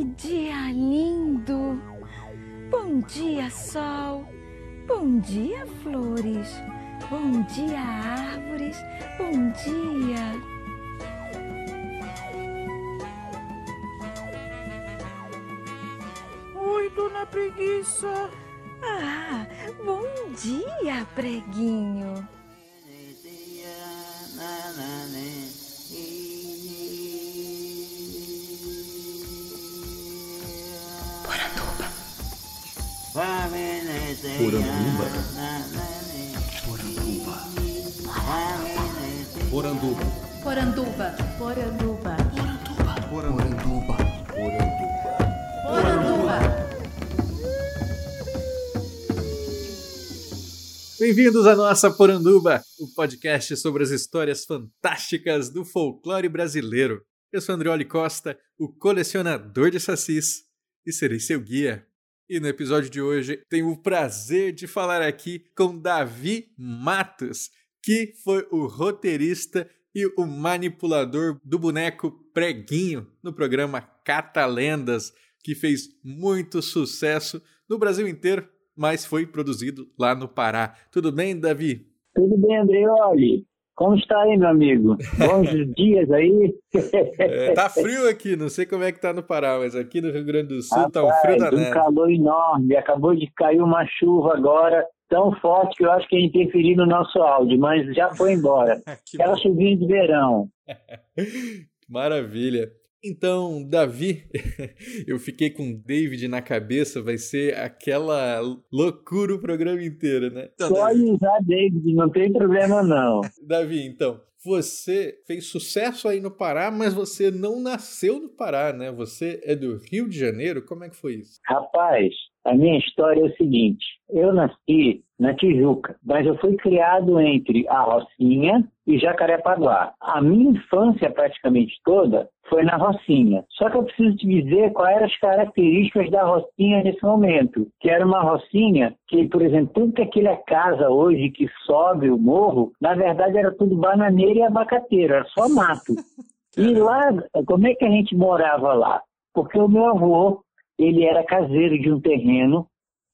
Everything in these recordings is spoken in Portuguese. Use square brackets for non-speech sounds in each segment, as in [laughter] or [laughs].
Que dia lindo! Bom dia, sol! Bom dia, flores! Bom dia, árvores! Bom dia! Oi, dona Preguiça! Ah, bom dia, preguinho! Bem-vindos à nossa Poranduba, o podcast sobre as histórias fantásticas do folclore brasileiro. Eu sou Andrioli Costa, o colecionador de sacis, e serei seu guia. E no episódio de hoje tenho o prazer de falar aqui com Davi Matos, que foi o roteirista e o manipulador do boneco Preguinho no programa Catalendas, que fez muito sucesso no Brasil inteiro, mas foi produzido lá no Pará. Tudo bem, Davi? Tudo bem, Andreoli? Como está aí, meu amigo? Bons [laughs] dias aí. É, tá frio aqui, não sei como é que tá no Pará, mas aqui no Rio Grande do Sul Rapaz, tá um frio danado. um calor enorme. Acabou de cair uma chuva agora tão forte que eu acho que ia interferir no nosso áudio, mas já foi embora. [laughs] Aquela chuvinha de verão. [laughs] Maravilha. Então, Davi, [laughs] eu fiquei com David na cabeça, vai ser aquela loucura o programa inteiro, né? Então, Pode Davi... usar David, não tem problema não. [laughs] Davi, então, você fez sucesso aí no Pará, mas você não nasceu no Pará, né? Você é do Rio de Janeiro, como é que foi isso? Rapaz, a minha história é o seguinte: eu nasci na Tijuca, mas eu fui criado entre a Rocinha e Jacarepaguá. A minha infância praticamente toda foi na Rocinha. Só que eu preciso te dizer quais eram as características da Rocinha nesse momento. Que era uma Rocinha que, por exemplo, tudo que aquela casa hoje que sobe o morro, na verdade era tudo bananeira e abacateiro, era só mato. [laughs] E lá, como é que a gente morava lá? Porque o meu avô ele era caseiro de um terreno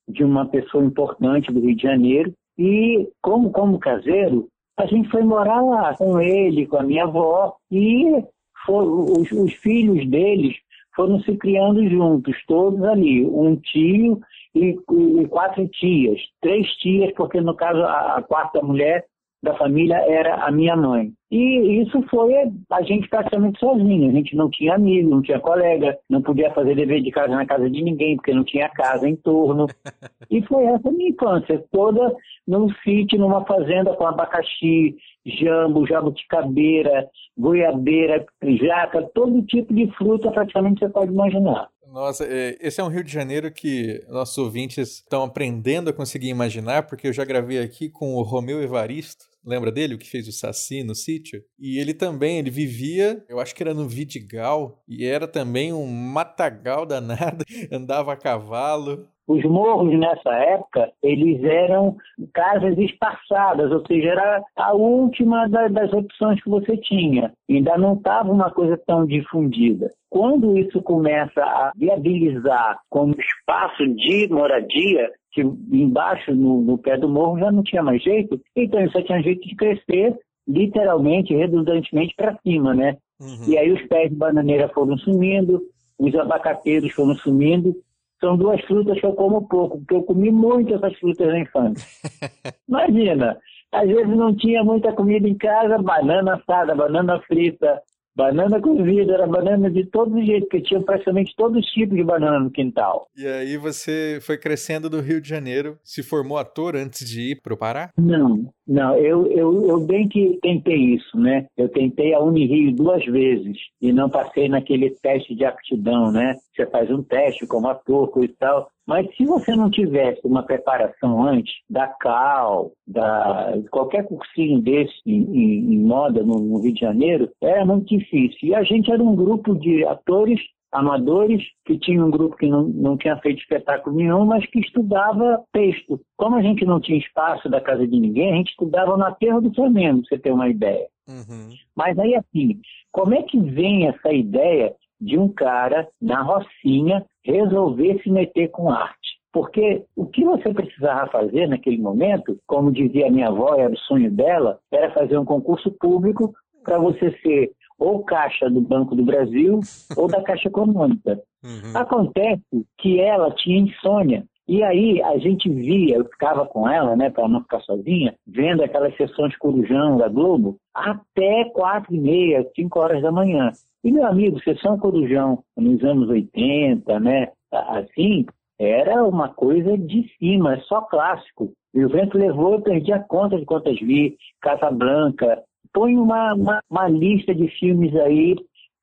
de uma pessoa importante do Rio de Janeiro e como como caseiro a gente foi morar lá com ele, com a minha avó e for, os, os filhos deles foram se criando juntos, todos ali, um tio e, e, quatro tias, três tias, porque no caso a, a quarta mulher da família era a minha mãe. E isso foi a gente praticamente sozinho. A gente não tinha amigo, não tinha colega, não podia fazer dever de casa na casa de ninguém, porque não tinha casa em torno. [laughs] E foi essa minha infância, toda num sítio, numa fazenda com abacaxi, jambo, jabuticabeira, goiabeira, jaca, todo tipo de fruta praticamente você pode imaginar. Nossa, é, esse é um Rio de Janeiro que nossos ouvintes estão aprendendo a conseguir imaginar, porque eu já gravei aqui com o Romeu Evaristo, lembra dele, o que fez o Saci no sítio? E ele também, ele vivia, eu acho que era no Vidigal, e era também um matagal danado, [laughs] andava a cavalo, os morros nessa época, eles eram casas espaçadas, ou seja, era a última das opções que você tinha. Ainda não estava uma coisa tão difundida. Quando isso começa a viabilizar como espaço de moradia, que embaixo, no, no pé do morro, já não tinha mais jeito, então isso tinha jeito de crescer literalmente, redundantemente para cima, né? Uhum. E aí os pés de bananeira foram sumindo, os abacateiros foram sumindo, são duas frutas que eu como pouco, porque eu comi muito essas frutas na infância. [laughs] Imagina, às vezes não tinha muita comida em casa, banana assada, banana frita, Banana cozida, era banana de todo jeito, porque tinha praticamente todos os tipos de banana no quintal. E aí você foi crescendo do Rio de Janeiro, se formou ator antes de ir para o Pará? Não, não, eu, eu, eu bem que tentei isso, né? Eu tentei a Unirio duas vezes e não passei naquele teste de aptidão, né? Você faz um teste como ator, e tal. Mas se você não tivesse uma preparação antes da Cal, da qualquer cursinho desse em, em, em moda no, no, Rio de Janeiro, era muito difícil. E a gente era um grupo de atores amadores que tinha um grupo que não, não tinha feito espetáculo nenhum, mas que estudava texto. Como a gente não tinha espaço da casa de ninguém, a gente estudava no aterro do Flamengo, pra você ter uma ideia. Uhum. Mas aí assim, como é que vem essa ideia de um cara na Rocinha resolver se meter com arte. Porque o que você precisava fazer naquele momento, como dizia a minha avó, era o sonho dela, era fazer um concurso público para você ser ou caixa do Banco do Brasil [laughs] ou da Caixa Econômica. Uhum. Acontece que ela tinha insônia. E aí a gente via, eu ficava com ela, né, para não ficar sozinha, vendo aquelas sessões Corujão da Globo até quatro e meia, cinco horas da manhã. E meu amigo, sessão Corujão nos anos 80, né, assim, era uma coisa de cima, é só clássico. E o vento levou, eu perdi a conta de quantas vi, Casa Branca. Põe uma, uma, uma lista de filmes aí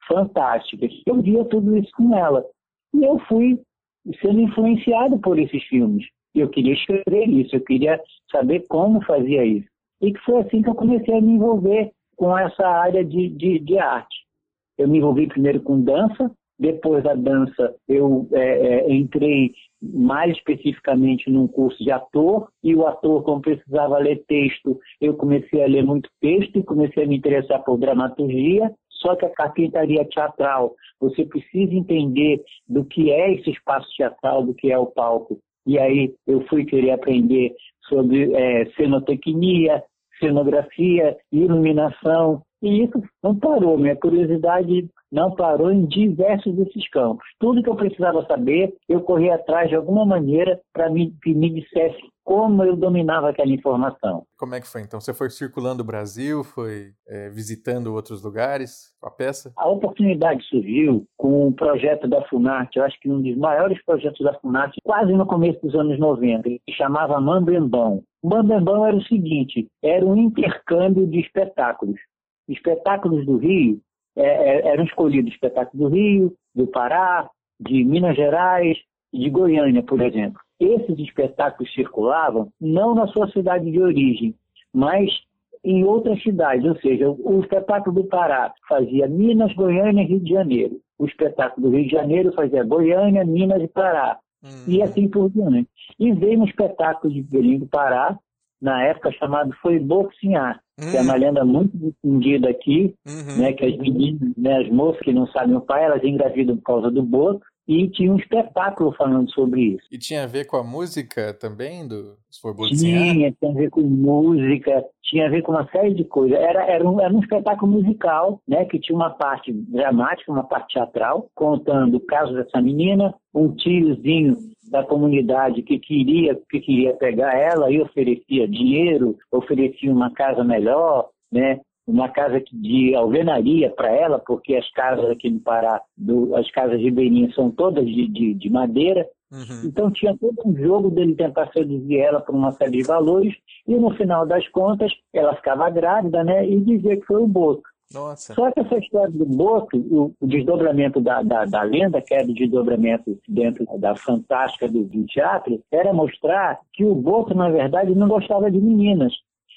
fantásticas. Eu via tudo isso com ela. E eu fui sendo influenciado por esses filmes. Eu queria escrever isso, eu queria saber como fazia isso. E que foi assim que eu comecei a me envolver com essa área de, de, de arte. Eu me envolvi primeiro com dança, depois da dança, eu é, é, entrei mais especificamente num curso de ator, e o ator, como precisava ler texto, eu comecei a ler muito texto e comecei a me interessar por dramaturgia. Só que a carpintaria teatral, você precisa entender do que é esse espaço teatral, do que é o palco. E aí eu fui querer aprender sobre é, cenotecnia, cenografia, iluminação, e isso não parou. Minha curiosidade não parou em diversos desses campos. Tudo que eu precisava saber, eu corri atrás de alguma maneira para que me dissesse como eu dominava aquela informação. Como é que foi então? Você foi circulando o Brasil, foi é, visitando outros lugares com a peça? A oportunidade surgiu com o um projeto da Funarte, eu acho que um dos maiores projetos da Funarte, quase no começo dos anos 90, que chamava Mambembão. Mambembão era o seguinte, era um intercâmbio de espetáculos. Espetáculos do Rio é, é, eram escolhidos espetáculos do Rio, do Pará, de Minas Gerais e de Goiânia, por exemplo. Esses espetáculos circulavam não na sua cidade de origem, mas em outras cidades, ou seja, o espetáculo do Pará fazia Minas, Goiânia e Rio de Janeiro. O espetáculo do Rio de Janeiro fazia Goiânia, Minas e Pará. Uhum. E assim por diante. E veio um espetáculo de Belém do Pará, na época chamado Foi Boxinhar, uhum. que é uma hum. lenda muito difundida aqui, uhum. né, que as meninas, né, as moças que não sabem o pai, elas engravidam por causa do boto, e tinha um espetáculo falando sobre isso. E tinha a ver com a música também do Tinha, tinha a ver com música, tinha a ver com uma série de coisas. Era, era, um, era um espetáculo musical, né, que tinha uma parte dramática, uma parte teatral, contando o caso dessa menina, um tiozinho da comunidade que queria, que queria pegar ela e oferecia dinheiro, oferecia uma casa melhor, né? Uma casa de alvenaria para ela, porque as casas aqui no Pará, do, as casas ribeirinhas são todas de, de, de madeira. Uhum. Então tinha todo um jogo dele tentar seduzir ela por uma série de valores e no final das contas ela ficava grávida, né? E dizia que foi o Boto. Nossa. Só que essa história do Boto, o, o desdobramento da, da, da, lenda, que era o desdobramento dentro da fantástica do, do teatro, era mostrar que o Boto, na verdade, não gostava de meninas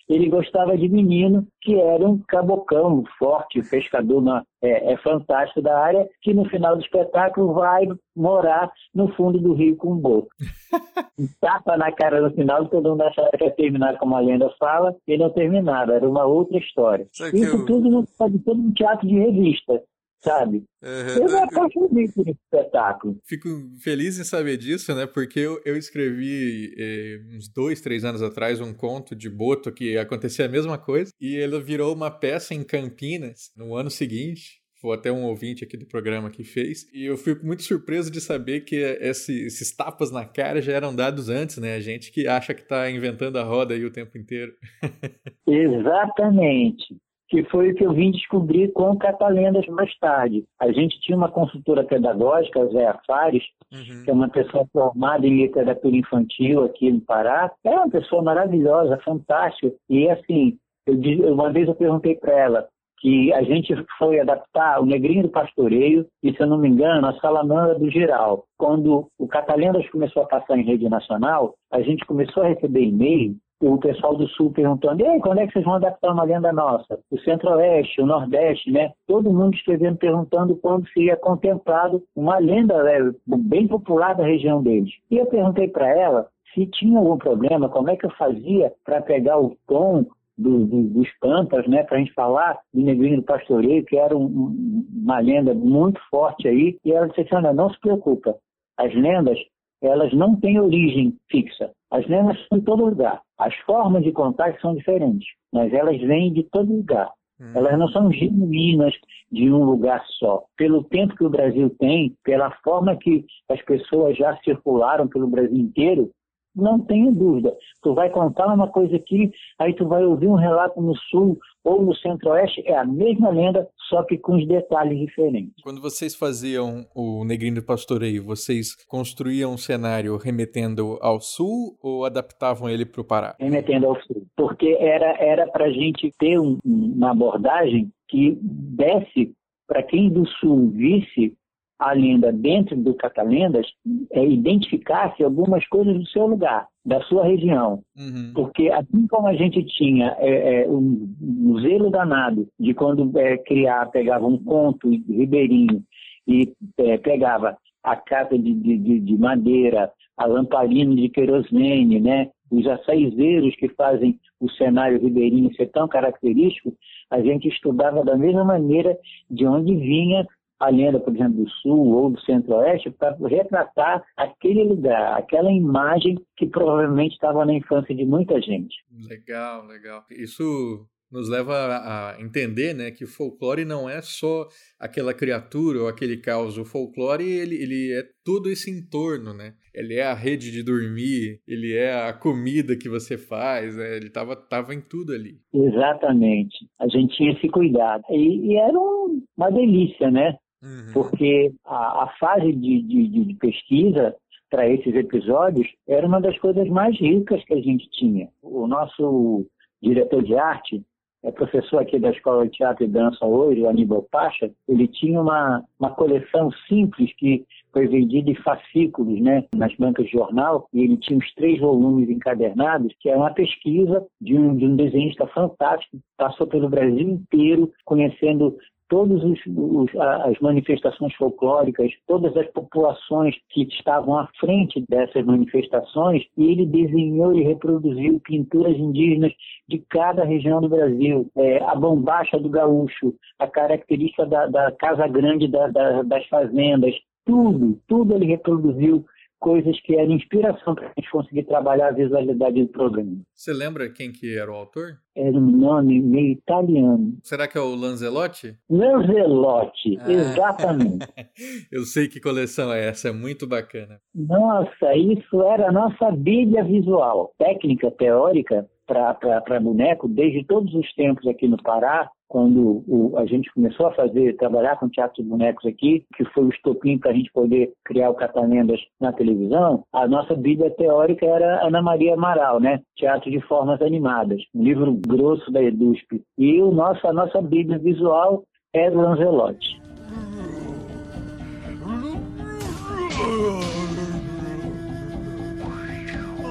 ele gostava de menino que era um cabocão forte, pescador na, é, é, fantástico da área, que no final do espetáculo vai morar no fundo do rio com um boto. [laughs] Tapa na cara no final, todo mundo achava que ia terminar como a lenda fala, e não terminava, era uma outra história. Isso eu... tudo não pode ser um teatro de revista sabe? Uhum. Eu me apaixonei por esse espetáculo. Fico feliz em saber disso, né? Porque eu, eu escrevi eh, uns dois, três anos atrás um conto de Boto que acontecia a mesma coisa e ele virou uma peça em Campinas no ano seguinte. Foi até um ouvinte aqui do programa que fez. E eu fico muito surpreso de saber que esse, esses tapas na cara já eram dados antes, né? A gente que acha que está inventando a roda aí o tempo inteiro. [laughs] Exatamente que foi o que eu vim descobrir com Catalendas mais tarde. A gente tinha uma consultora pedagógica, Zé Fares, uhum. que é uma pessoa formada em literatura infantil aqui no Pará. É uma pessoa maravilhosa, fantástica. E assim, eu, uma vez eu perguntei para ela que a gente foi adaptar o Negrinho do Pastoreio e, se eu não me engano, a Salamandra do Geral. Quando o Catalendas começou a passar em rede nacional, a gente começou a receber e-mail o pessoal do Sul perguntando, Ei, quando é que vocês vão adaptar uma lenda nossa? O Centro-Oeste, o Nordeste, né? Todo mundo escrevendo, perguntando quando seria contemplado uma lenda é, bem popular da região deles. E eu perguntei para ela se tinha algum problema, como é que eu fazia para pegar o tom do, do, dos Pampas, né, para a gente falar do Negrinho do Pastoreio, que era um, uma lenda muito forte aí, e ela disse assim, não se preocupa, as lendas, elas não têm origem fixa, as lendas são em todo lugar, as formas de contato são diferentes, mas elas vêm de todo lugar. Hum. Elas não são genuínas de um lugar só. Pelo tempo que o Brasil tem, pela forma que as pessoas já circularam pelo Brasil inteiro, não tenho dúvida. Tu vai contar uma coisa aqui, aí tu vai ouvir um relato no sul ou no centro-oeste, é a mesma lenda, só que com os detalhes diferentes. Quando vocês faziam o Negrinho do Pastoreio, vocês construíam um cenário remetendo ao sul ou adaptavam ele para o Pará? Remetendo ao sul, porque era era para a gente ter um, uma abordagem que desse para quem do sul visse a lenda dentro do Catalendas é, identificasse algumas coisas do seu lugar, da sua região. Uhum. Porque assim como a gente tinha é, é, um, um, zelo danado de quando é, criar, pegava um conto ribeirinho e é, pegava a cata de, de, de, madeira, a lamparina de querosene, né? os açaizeiros que fazem o cenário ribeirinho ser tão característico, a gente estudava da mesma maneira de onde vinha a lenda, por exemplo, do Sul ou do Centro-Oeste para retratar aquele lugar, aquela imagem que provavelmente estava na infância de muita gente. Legal, legal. Isso nos leva a entender né, que o folclore não é só aquela criatura ou aquele caos. O folclore ele, ele é todo esse entorno, né? Ele é a rede de dormir, ele é a comida que você faz, né? ele estava tava em tudo ali. Exatamente. A gente tinha esse cuidado. E, e era um, uma delícia, né? Uhum. Porque a, a fase de, de, de pesquisa para esses episódios era uma das coisas mais ricas que a gente tinha. O nosso diretor de arte, é professor aqui da Escola de Teatro e Dança hoje, o Aníbal Pacha, ele tinha uma, uma coleção simples que foi vendida em fascículos, né, nas bancas de jornal, e ele tinha os três volumes encadernados, que é uma pesquisa de um, de um desenhista fantástico, passou pelo Brasil inteiro, conhecendo todas as manifestações folclóricas, todas as populações que estavam à frente dessas manifestações, e ele desenhou e reproduziu pinturas indígenas de cada região do Brasil. É, a bombacha do gaúcho, a característica da, da casa grande da, da, das fazendas, tudo, tudo ele reproduziu coisas que eram inspiração para a gente conseguir trabalhar a visualidade do programa. Você lembra quem que era o autor? Era um nome meio italiano. Será que é o Lanzelotti? Lanzelotti, ah. exatamente. [laughs] Eu sei que coleção é essa, é muito bacana. Nossa, isso era a nossa bíblia visual, técnica, teórica para boneco desde todos os tempos aqui no Pará quando o, a gente começou a fazer, trabalhar com teatro de bonecos aqui, que foi o estopim para a gente poder criar o Catalendas na televisão, a nossa bíblia teórica era Ana Maria Amaral, né? Teatro de Formas Animadas, um livro grosso da EDUSP. E o nosso, a nossa bíblia visual é do Lanzelotti.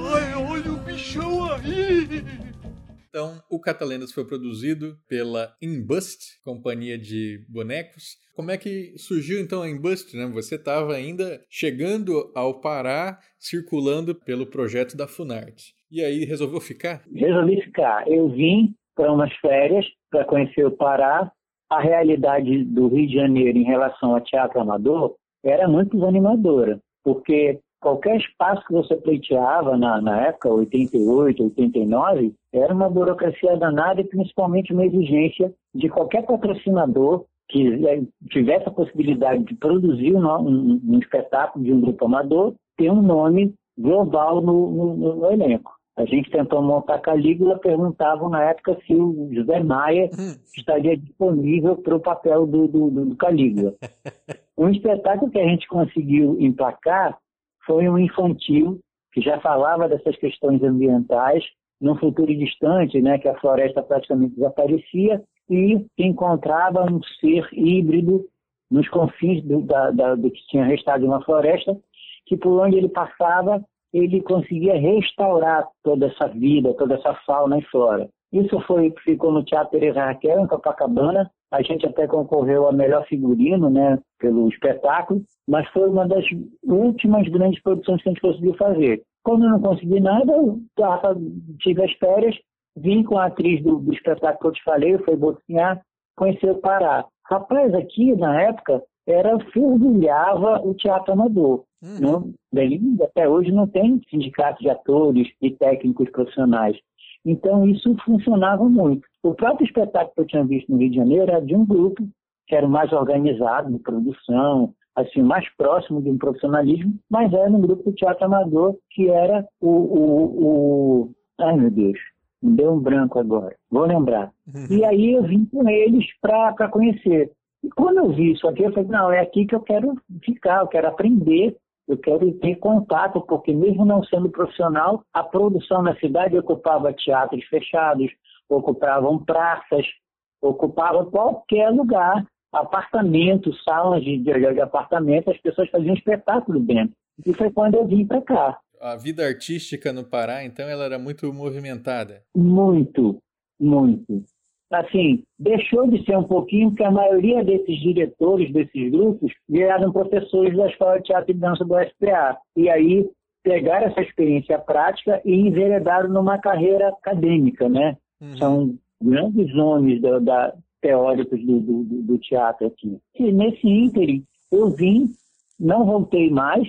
Ai, olha o bichão aí! Então, o Catalendas foi produzido pela Embust, companhia de bonecos. Como é que surgiu então a Embust? Né? Você estava ainda chegando ao Pará, circulando pelo projeto da Funarte. E aí resolveu ficar? Resolvi ficar. Eu vim para umas férias para conhecer o Pará. A realidade do Rio de Janeiro em relação ao teatro amador era muito desanimadora, porque qualquer espaço que você pleiteava na, na época, 88, 89, era uma burocracia danada e principalmente uma exigência de qualquer patrocinador que é, tivesse a possibilidade de produzir um, um, um espetáculo de um grupo amador, ter um nome global no, no, no elenco. A gente tentou montar Calígula, perguntavam na época se o José Maia estaria disponível para o papel do, do, do Calígula. [laughs] Um espetáculo que a gente conseguiu emplacar foi um infantil que já falava dessas questões ambientais num futuro distante, né, que a floresta praticamente desaparecia e encontrava um ser híbrido nos confins do, da, da, do que tinha restado de uma floresta, que por onde ele passava ele conseguia restaurar toda essa vida, toda essa fauna e flora. Isso foi ficou no Teatro Teresa Raquel, em Copacabana. A gente até concorreu a melhor figurino, né, pelo espetáculo, mas foi uma das últimas grandes produções que a gente conseguiu fazer. Quando eu não consegui nada, eu tive as férias vim com a atriz do, do espetáculo que eu te falei, foi Bocinhar, conhecer o Pará. Rapaz, aqui na época era fervilhava o teatro amador. Uhum. Não, até hoje não tem sindicato de atores e técnicos profissionais. Então isso funcionava muito. O próprio espetáculo que eu tinha visto no Rio de Janeiro era de um grupo que era mais organizado de produção, assim, mais próximo de um profissionalismo, mas era um grupo de teatro amador que era o, o, o... ai meu Deus, me deu um branco agora, vou lembrar. Uhum. E aí eu vim com eles para conhecer. E quando eu vi isso aqui, eu falei, não, é aqui que eu quero ficar, eu quero aprender, eu quero ter contato, porque mesmo não sendo profissional, a produção na cidade ocupava teatros fechados, ocupavam praças, ocupava qualquer lugar, apartamentos, salas de, de, de apartamento, as pessoas faziam espetáculo dentro. E foi quando eu vim para cá. A vida artística no Pará, então, ela era muito movimentada? Muito, muito assim, deixou de ser um pouquinho, porque a maioria desses diretores desses grupos viraram professores da Escola de Teatro e Dança do SPA. E aí pegaram essa experiência prática e enveredaram numa carreira acadêmica, né? Uhum. São grandes nomes da, da teóricos do, do, do, teatro aqui. E nesse ínterim, eu vim, não voltei mais,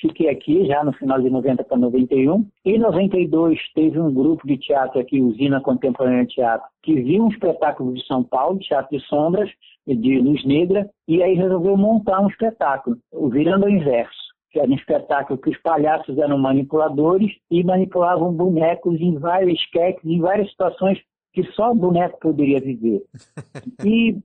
fiquei aqui já no final de 90 para 91. Em 92 teve um grupo de teatro aqui, Usina Contemporânea Teatro, que viu um espetáculo de São Paulo, Teatro de Sombras, de Luz Negra, e aí resolveu montar um espetáculo, o Virando ao Inverso que era um espetáculo que os palhaços eram manipuladores e manipulavam bonecos em vários esquetes, em várias situações que só o boneco poderia viver. [laughs] E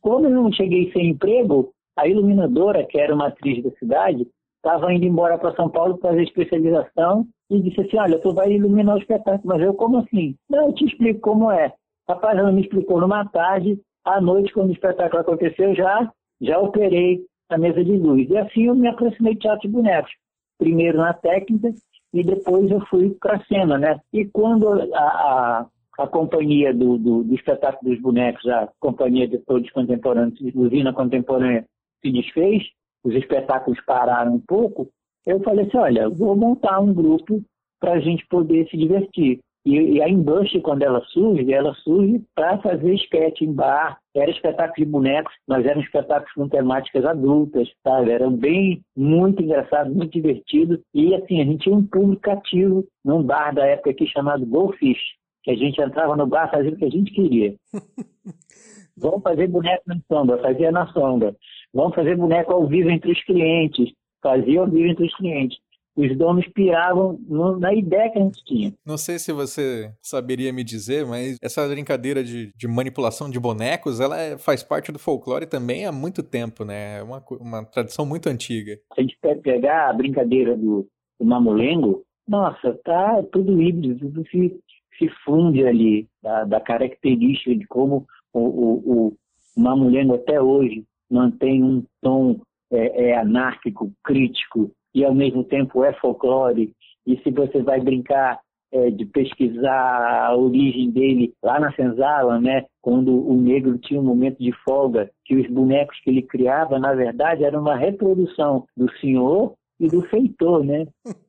como eu não cheguei sem emprego, a iluminadora, que era uma atriz da cidade, estava indo embora para São Paulo fazer especialização e disse assim, olha, tu vai iluminar o espetáculo. Mas eu, como assim? Não, eu te explico como é. Rapaz, ela me explicou numa tarde, à noite, quando o espetáculo aconteceu, já, já operei a mesa de luz. E assim eu me aproximei de teatro de bonecos. Primeiro na técnica e depois eu fui para a cena, né? E quando a, a, a companhia do, do, do, espetáculo dos bonecos, a companhia de todos contemporâneos, usina contemporânea, se desfez, os espetáculos pararam um pouco, eu falei assim, olha, vou montar um grupo para a gente poder se divertir. E, e a Embush, quando ela surge, ela surge para fazer esquete em bar, era espetáculo de bonecos, mas eram espetáculos com temáticas adultas, sabe? Era bem, muito engraçado, muito divertido. E assim, a gente tinha um público cativo num bar da época aqui chamado Goldfish, que a gente entrava no bar fazendo o que a gente queria. [laughs] Vamos fazer boneco na sombra, fazia na sombra. Vamos fazer boneco ao vivo entre os clientes. Fazia ao vivo entre os clientes. Os donos piravam no, na ideia que a gente tinha. Não sei se você saberia me dizer, mas essa brincadeira de, de manipulação de bonecos, ela é, faz parte do folclore também há muito tempo, né? É uma, uma tradição muito antiga. Se a gente pegar a brincadeira do, do mamulengo, nossa, tá tudo híbrido, tudo se, se funde ali, da, da característica de como o, o, o mamulengo até hoje mantém um tom é, é, anárquico, crítico e ao mesmo tempo é folclore. E se você vai brincar é, de pesquisar a origem dele lá na senzala, né, quando o negro tinha um momento de folga, que os bonecos que ele criava, na verdade, era uma reprodução do senhor e do feitor, né?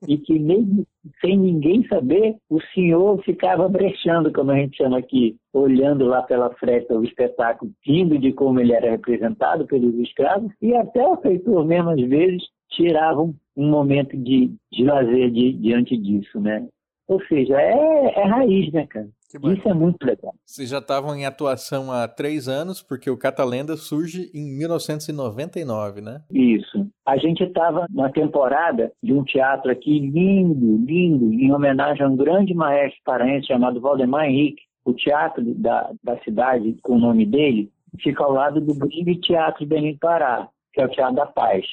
E que mesmo sem ninguém saber, o senhor ficava brechando, como a gente chama aqui, olhando lá pela fresta o espetáculo, rindo de como ele era representado pelos escravos, e até o feitor mesmo, às vezes, tiravam um momento de, de lazer de, diante disso, né? Ou seja, é, é raiz, né, cara? Isso é muito legal. Vocês já estavam em atuação há três anos, porque o Catalenda surge em 1999, né? Isso. A gente estava na temporada de um teatro aqui lindo, lindo, em homenagem a um grande maestro paraense chamado Valdemar Henrique. O teatro da, da cidade, com o nome dele, fica ao lado do grande Teatro de Benito Pará, que é o Teatro da Paz.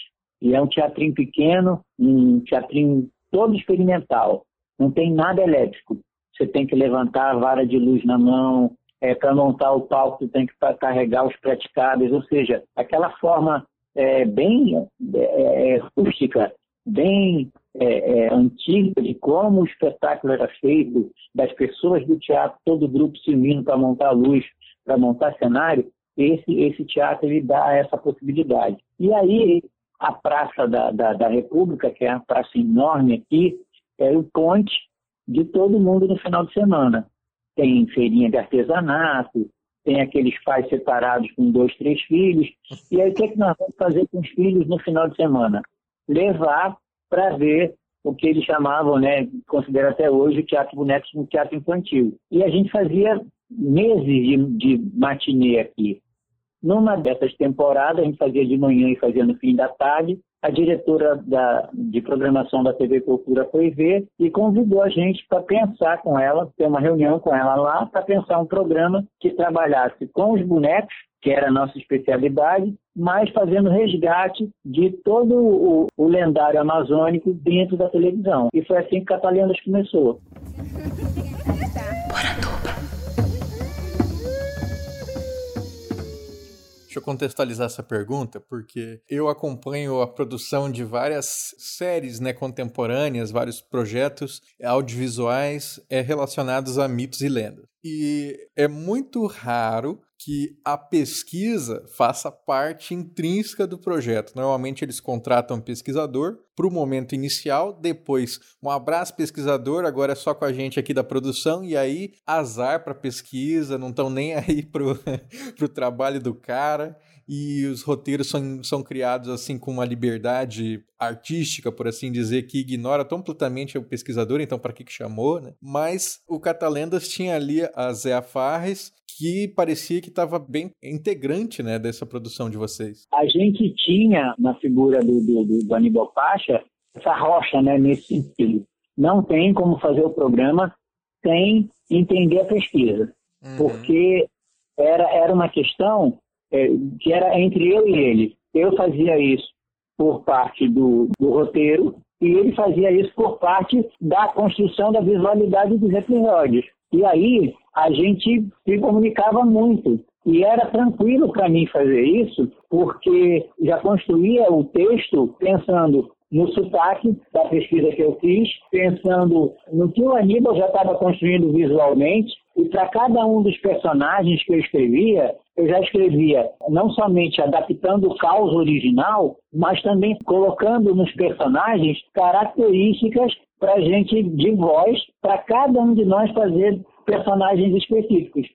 E é um teatrinho pequeno, um teatrinho todo experimental. Não tem nada elétrico você tem que levantar a vara de luz na mão, é, para montar o palco você tem que carregar os praticáveis, ou seja, aquela forma é, bem é, é rústica, bem é, é, antiga de como o espetáculo era feito, das pessoas do teatro, todo o grupo se unindo para montar luz, para montar cenário, esse, esse teatro ele dá essa possibilidade. E aí a Praça da, da, da República, que é uma praça enorme aqui, é o ponte de todo mundo no final de semana. tem feirinha de artesanato, tem aqueles pais separados com dois, três filhos. E aí o que, é que nós vamos fazer com os filhos no final de semana? Levar para ver o que eles chamavam, né, considera até hoje, o teatro bonecos no teatro infantil. E a gente fazia meses de, de matinê aqui. Numa dessas temporadas, a gente fazia de manhã e fazia no fim da tarde, a diretora da, de programação da TV Cultura foi ver e convidou a gente para pensar com ela, ter uma reunião com ela lá, para pensar um programa que trabalhasse com os bonecos, que era a nossa especialidade, mas fazendo resgate de todo o, o lendário amazônico dentro da televisão. E foi assim que Catalendas começou. [laughs] Deixa eu contextualizar essa pergunta, porque eu acompanho a produção de várias séries né, contemporâneas, vários projetos audiovisuais é, relacionados a mitos e lendas. E é muito raro que a pesquisa faça parte intrínseca do projeto. Normalmente eles contratam um pesquisador para o momento inicial, depois um abraço pesquisador, agora é só com a gente aqui da produção, e aí azar para pesquisa, não estão nem aí para o [laughs] trabalho do cara e os roteiros são, são criados assim com uma liberdade artística, por assim dizer, que ignora completamente o pesquisador, então para que, que chamou, né? Mas o Catalendas tinha ali a Zé Farres, que parecia que estava bem integrante né, dessa produção de vocês. A gente tinha na figura do, do, do Aníbal Pacha essa rocha né, nesse sentido. Não tem como fazer o programa sem entender a pesquisa, uhum. porque era, era uma questão é, que era entre eu e ele. Eu fazia isso por parte do, do roteiro e ele fazia isso por parte da construção da visualidade dos episódios. E aí a gente se comunicava muito. E era tranquilo para mim fazer isso, porque já construía o texto pensando no sotaque da pesquisa que eu fiz, pensando no que o Aníbal já estava construindo visualmente, e para cada um dos personagens que eu escrevia, eu já escrevia não somente adaptando o caos original, mas também colocando nos personagens características para gente de voz, para cada um de nós fazer personagens específicos.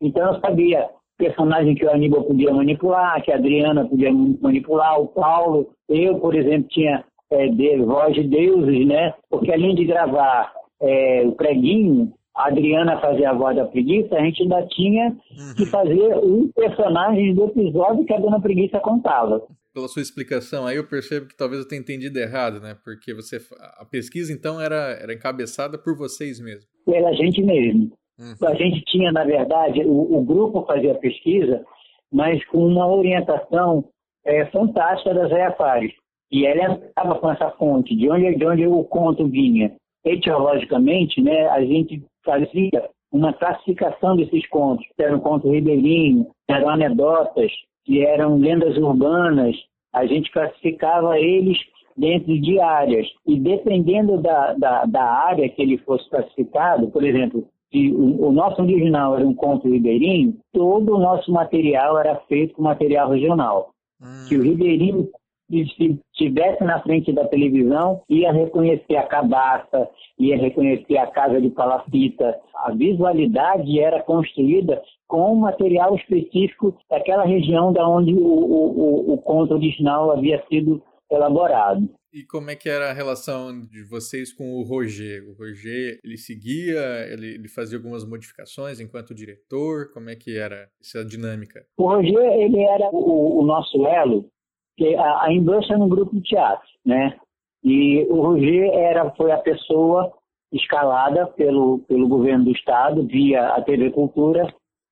Então eu sabia personagem que o Aníbal podia manipular, que a Adriana podia manipular, o Paulo, eu, por exemplo, tinha é, de, voz de deuses, né? Porque além de gravar é, o preguinho, a Adriana fazia a voz da preguiça, a gente ainda tinha uhum. que fazer um personagem do episódio que a Dona Preguiça contava. Pela sua explicação aí, eu percebo que talvez eu tenha entendido errado, né? Porque você a pesquisa então era, era encabeçada por vocês mesmos. Pela gente mesmo. Uhum. A gente tinha, na verdade, o, o, grupo fazia a pesquisa, mas com uma orientação é, fantástica da Zé Fares. E ela estava com essa fonte, de onde, de onde o conto vinha. Etiologicamente, né, a gente fazia uma classificação desses contos. Era um conto ribeirinho, eram anedotas, que eram lendas urbanas. A gente classificava eles dentro de áreas. E dependendo da, da, da área que ele fosse classificado, por exemplo, se o, o, nosso original era um conto ribeirinho, todo o nosso material era feito com material regional. Hum. Que o ribeirinho se estivesse na frente da televisão, ia reconhecer a cabaça, ia reconhecer a casa de palafita. A visualidade era construída com um material específico daquela região da onde o, o, o, o conto original havia sido elaborado. E como é que era a relação de vocês com o Roger? O Roger, ele seguia, ele, ele fazia algumas modificações enquanto diretor? Como é que era essa dinâmica? O Roger, ele era o, o nosso elo que a, a indústria é um grupo de teatro, né? E o Roger era, foi a pessoa escalada pelo, pelo governo do estado, via a TV Cultura,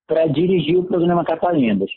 para dirigir o programa Catalendas.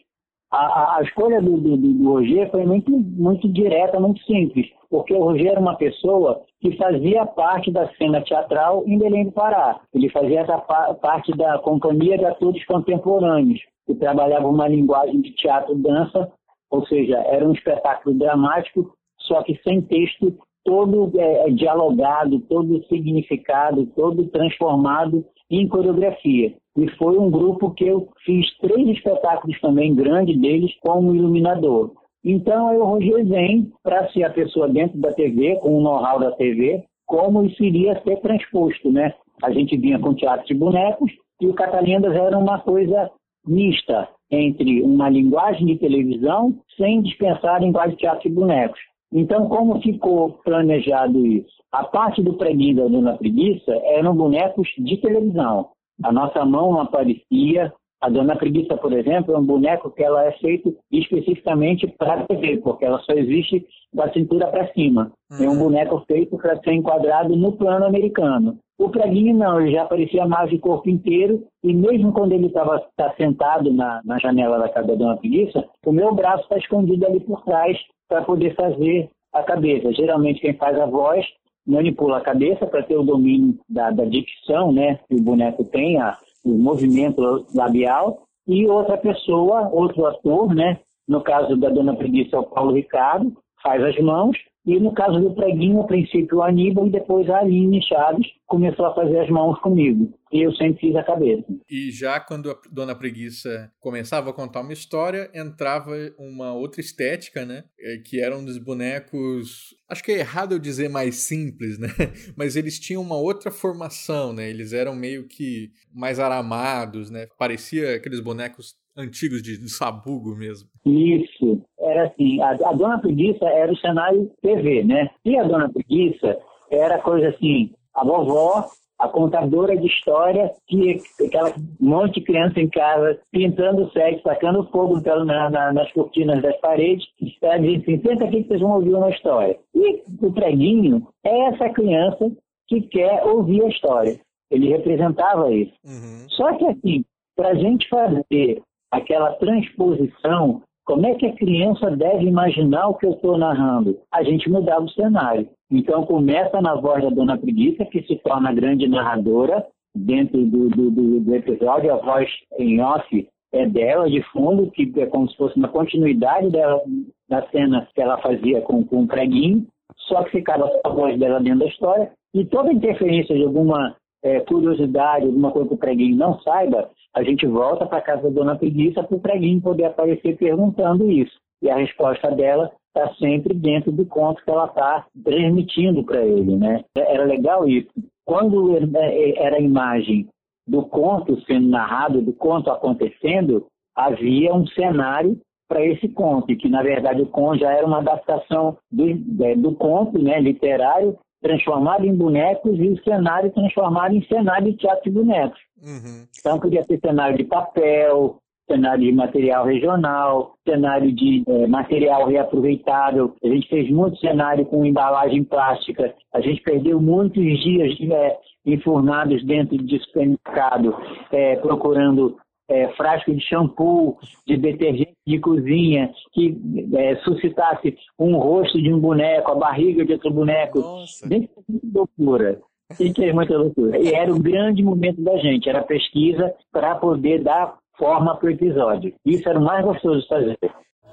A, a, a escolha do, do, do, Roger foi muito, muito direta, muito simples, porque o Roger era uma pessoa que fazia parte da cena teatral em Belém do Pará. Ele fazia essa parte da Companhia de Atores Contemporâneos, que trabalhava uma linguagem de teatro-dança ou seja, era um espetáculo dramático, só que sem texto, todo é, é, dialogado, todo significado, todo transformado em coreografia. E foi um grupo que eu fiz três espetáculos também, grandes deles, como iluminador. Então, Roger vem para ser a pessoa dentro da TV, com o know-how da TV, como isso iria ser transposto, né? A gente vinha com teatro de bonecos, e o Catalendas era uma coisa mista entre uma linguagem de televisão sem dispensar a linguagem de teatro e bonecos. Então, como ficou planejado isso? A parte do preguinho da Dona Preguiça eram bonecos de televisão. A nossa mão não aparecia, a Dona Preguiça, por exemplo, é um boneco que ela é feito especificamente para TV, porque ela só existe da cintura para cima. Uhum. É um boneco feito para ser enquadrado no plano americano. O preguinho não, ele já aparecia mais de corpo inteiro e mesmo quando ele estava tá sentado na, na janela da casa da Dona Preguiça, o meu braço está escondido ali por trás para poder fazer a cabeça. Geralmente quem faz a voz manipula a cabeça para ter o domínio da, da dicção, né, que o boneco tem, a, o movimento labial, e outra pessoa, outro ator, né? No caso da Dona Preguiça, é o Paulo Ricardo, faz as mãos, e no caso do preguinho, a princípio o Aníbal e depois a Aline Chaves começou a fazer as mãos comigo. E eu sempre fiz a cabeça. E já quando a Dona Preguiça começava a contar uma história, entrava uma outra estética, né? É, que eram dos bonecos. Acho que é errado eu dizer mais simples, né? [laughs] Mas eles tinham uma outra formação, né? Eles eram meio que mais aramados, né? Parecia aqueles bonecos antigos de, de sabugo mesmo. Isso era assim, a, a Dona Preguiça era o cenário TV, né? E a Dona Preguiça era coisa assim, a vovó, a contadora de história, que aquela monte de criança em casa pintando o sexo, sacando fogo na, na, nas cortinas das paredes, ela dizia assim, senta aqui que vocês vão ouvir uma história. E o preguinho é essa criança que quer ouvir a história. Ele representava isso. Uhum. Só que assim, para a gente fazer aquela transposição como é que a criança deve imaginar o que eu estou narrando? A gente mudava o cenário. Então começa na voz da Dona Preguiça, que se torna a grande narradora dentro do, do, do, do episódio. A voz em off é dela, de fundo, que é como se fosse uma continuidade dela, da cena que ela fazia com, com o preguinho, só que ficava a voz dela dentro da história. E toda interferência de alguma é, curiosidade, alguma coisa que o preguinho não saiba, a gente volta para casa da dona Preguiça para o preguinho poder aparecer perguntando isso. E a resposta dela está sempre dentro do conto que ela está transmitindo para ele. Né? Era legal isso. Quando era a imagem do conto sendo narrado, do conto acontecendo, havia um cenário para esse conto, que na verdade o conto já era uma adaptação do, é, do conto né, literário transformado em bonecos e o cenário transformado em cenário de teatro de bonecos. Uhum. Então podia ter cenário de papel, cenário de material regional, cenário de é, material reaproveitável. A gente fez muito cenário com embalagem plástica. A gente perdeu muitos dias é, enfurnados dentro de supermercado, é, procurando é, frasco de shampoo, de detergente de cozinha, que é, suscitasse um rosto de um boneco, a barriga de outro boneco. Nossa. Bem loucura. E que é muita loucura. E era o grande momento da gente, era pesquisa para poder dar forma para o episódio. Isso era o mais gostoso de fazer.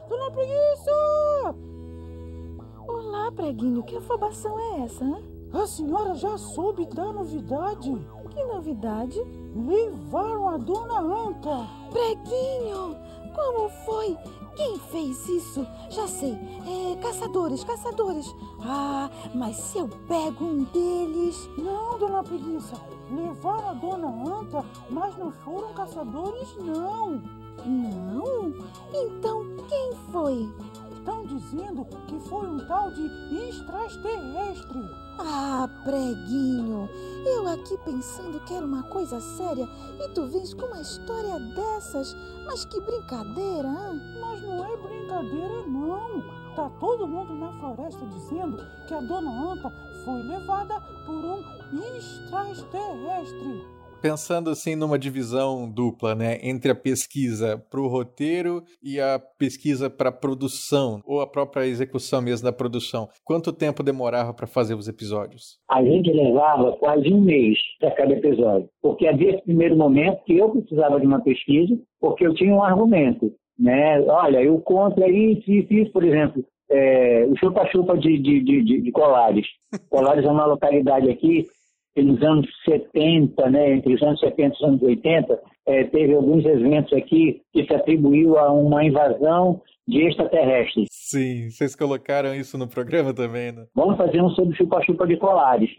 Dona Preguiça! Olá, Preguinho, que afobação é essa? Hein? A senhora já soube da novidade? Que novidade? Levaram a dona Anta. Preguinho, como foi? Quem fez isso? Já sei. É, caçadores, caçadores. Ah, mas se eu pego um deles. Não, dona Preguiça. Levaram a dona Anta, mas não foram caçadores, não. Não? Então quem foi? Estão dizendo que foi um tal de extraterrestre. Ah, preguinho, eu aqui pensando que era uma coisa séria e tu vens com uma história dessas. Mas que brincadeira, hein? Mas não é brincadeira, não. Tá todo mundo na floresta dizendo que a dona Anta foi levada por um extraterrestre pensando assim numa divisão dupla, né, entre a pesquisa para o roteiro e a pesquisa para a produção, ou a própria execução mesmo da produção, quanto tempo demorava para fazer os episódios? A gente levava quase um mês para cada episódio, porque havia esse primeiro momento que eu precisava de uma pesquisa, porque eu tinha um argumento, né? Olha, eu conto isso, isso, isso, por exemplo, é, o chupa-chupa de, de, de, de Colares. [laughs] Colares é uma localidade aqui nos anos 70, né, entre os anos 70 e os anos 80, é, teve alguns eventos aqui que se atribuiu a uma invasão de extraterrestres. Sim, vocês colocaram isso no programa também, né? Vamos fazer um sobre chupa-chupa de colares.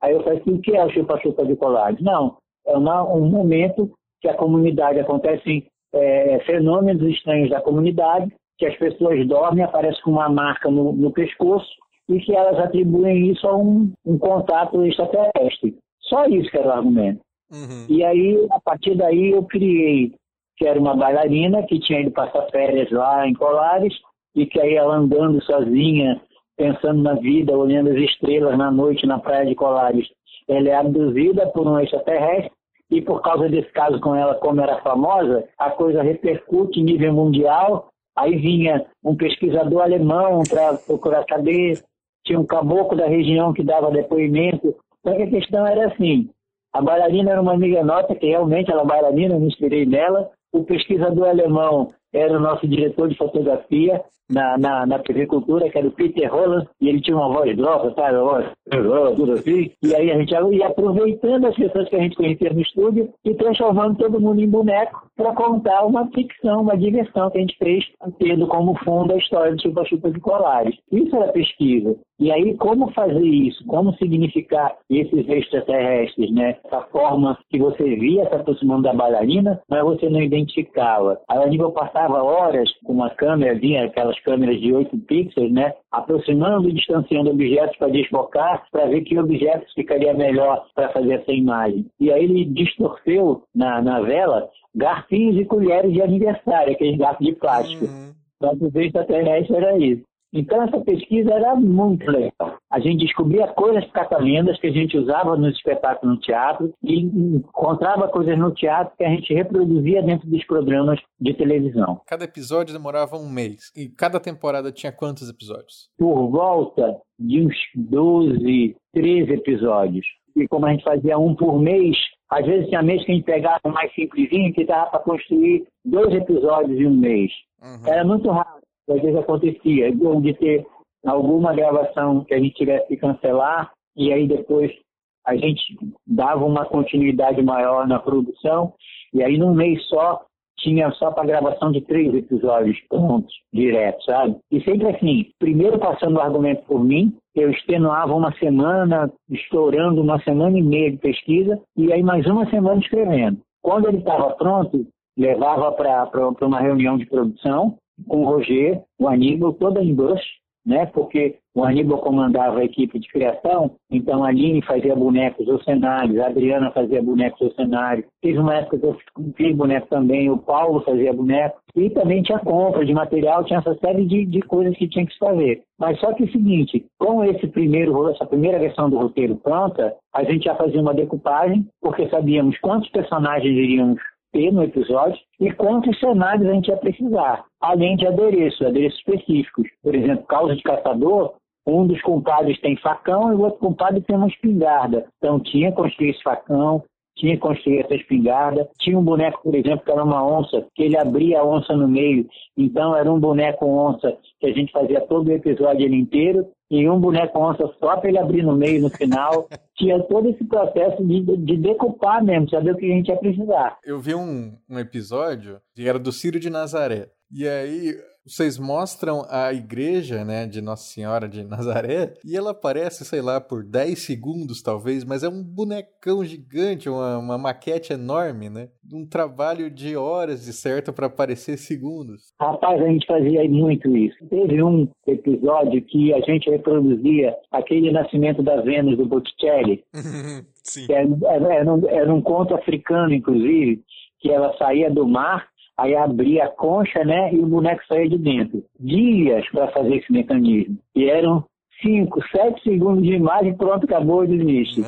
Aí eu falei assim, o que é o chupa-chupa de colares? Não, é uma, um momento que a comunidade acontecem é, fenômenos estranhos da comunidade, que as pessoas dormem, aparece com uma marca no, no pescoço e que elas atribuem isso a um, um contato extraterrestre. Só isso que era o argumento. Uhum. E aí, a partir daí, eu criei que era uma bailarina que tinha ido passar férias lá em Colares e que aí ela andando sozinha, pensando na vida, olhando as estrelas na noite na praia de Colares, ela é abduzida por um extraterrestre e por causa desse caso com ela, como era famosa, a coisa repercute em nível mundial. Aí vinha um pesquisador alemão para procurar saber, tinha um caboclo da região que dava depoimento. Só que a questão era assim, a bailarina era uma amiga nossa, que realmente ela é bailarina, eu me inspirei nela. O pesquisador alemão era o nosso diretor de fotografia na, na, na TV Cultura, que era o Peter Holland, e ele tinha uma voz grossa, sabe? Uma voz tudo assim. E aí a gente ia aproveitando as pessoas que a gente conhecia no estúdio e transformando todo mundo em boneco para contar uma ficção, uma diversão que a gente fez, tendo como fundo a história do Chupa-Chupa de Colares. Isso era pesquisa. E aí, como fazer isso? Como significar esses extraterrestres, né? Essa forma que você via se aproximando da bailarina, mas você não identificava. A Aníbal passava horas com uma câmera, vinha aquelas câmeras de 8 pixels, né? Aproximando e distanciando objetos para desfocar, para ver que objetos ficaria melhor para fazer essa imagem. E aí ele distorceu na, na vela garfinhos e colheres de aniversário, aqueles garfos de plástico. Uhum. Então, o extraterrestre era isso. Então, essa pesquisa era muito legal. A gente descobria coisas catalendas que a gente usava nos espetáculos no teatro e encontrava coisas no teatro que a gente reproduzia dentro dos programas de televisão. Cada episódio demorava um mês. E cada temporada tinha quantos episódios? Por volta de uns 12, 13 episódios. E como a gente fazia um por mês, às vezes tinha mês que a gente pegava mais simplesinho, que dava para construir dois episódios em um mês. Uhum. Era muito raro às vezes acontecia de ter alguma gravação que a gente tivesse que cancelar e aí depois a gente dava uma continuidade maior na produção e aí num mês só tinha só para gravação de três episódios prontos, direto, sabe? E sempre assim, primeiro passando o argumento por mim, eu extenuava uma semana, estourando uma semana e meia de pesquisa, e aí mais uma semana escrevendo. Quando ele estava pronto, levava para uma reunião de produção, com o Roger, o Aníbal, toda em dois, né? Porque o Aníbal comandava a equipe de criação, então a Aline fazia bonecos ou cenários, a Adriana fazia bonecos ou cenários. Teve uma época que eu fiz boneco também, o Paulo fazia boneco, e também tinha compra de material, tinha essa série de, de coisas que tinha que se fazer. Mas só que é o seguinte, com esse primeiro, essa primeira versão do roteiro pronta, a gente já fazia uma decupagem, porque sabíamos quantos personagens iríamos ter no episódio e quantos cenários a gente ia precisar, além de adereços, adereços específicos. Por exemplo, causa de caçador, um dos compadres tem facão e o outro compadre tem uma espingarda. Então tinha que construir esse facão, tinha que construir essa espingarda. Tinha um boneco, por exemplo, que era uma onça, que ele abria a onça no meio. Então era um boneco onça que a gente fazia todo o episódio inteiro e um boneco onça só para ele abrir no meio no final. [laughs] Tinha todo esse processo de, de decupar mesmo, saber o que a gente ia precisar. Eu vi um, um episódio que era do Ciro de Nazaré. E aí vocês mostram a igreja, né, de Nossa Senhora de Nazaré, e ela aparece, sei lá, por 10 segundos talvez, mas é um bonecão gigante, uma, uma maquete enorme, né? Um trabalho de horas de certo para aparecer segundos. Rapaz, a gente fazia muito isso. Teve um episódio que a gente reproduzia aquele nascimento da Vênus do Botticelli. [laughs] Sim. Era, era, era, um, era um conto africano, inclusive, que ela saía do mar aí abria a concha, né, e o boneco saía de dentro. Dias para fazer esse mecanismo. E eram 5, 7 segundos de imagem, pronto, acabou o desiste.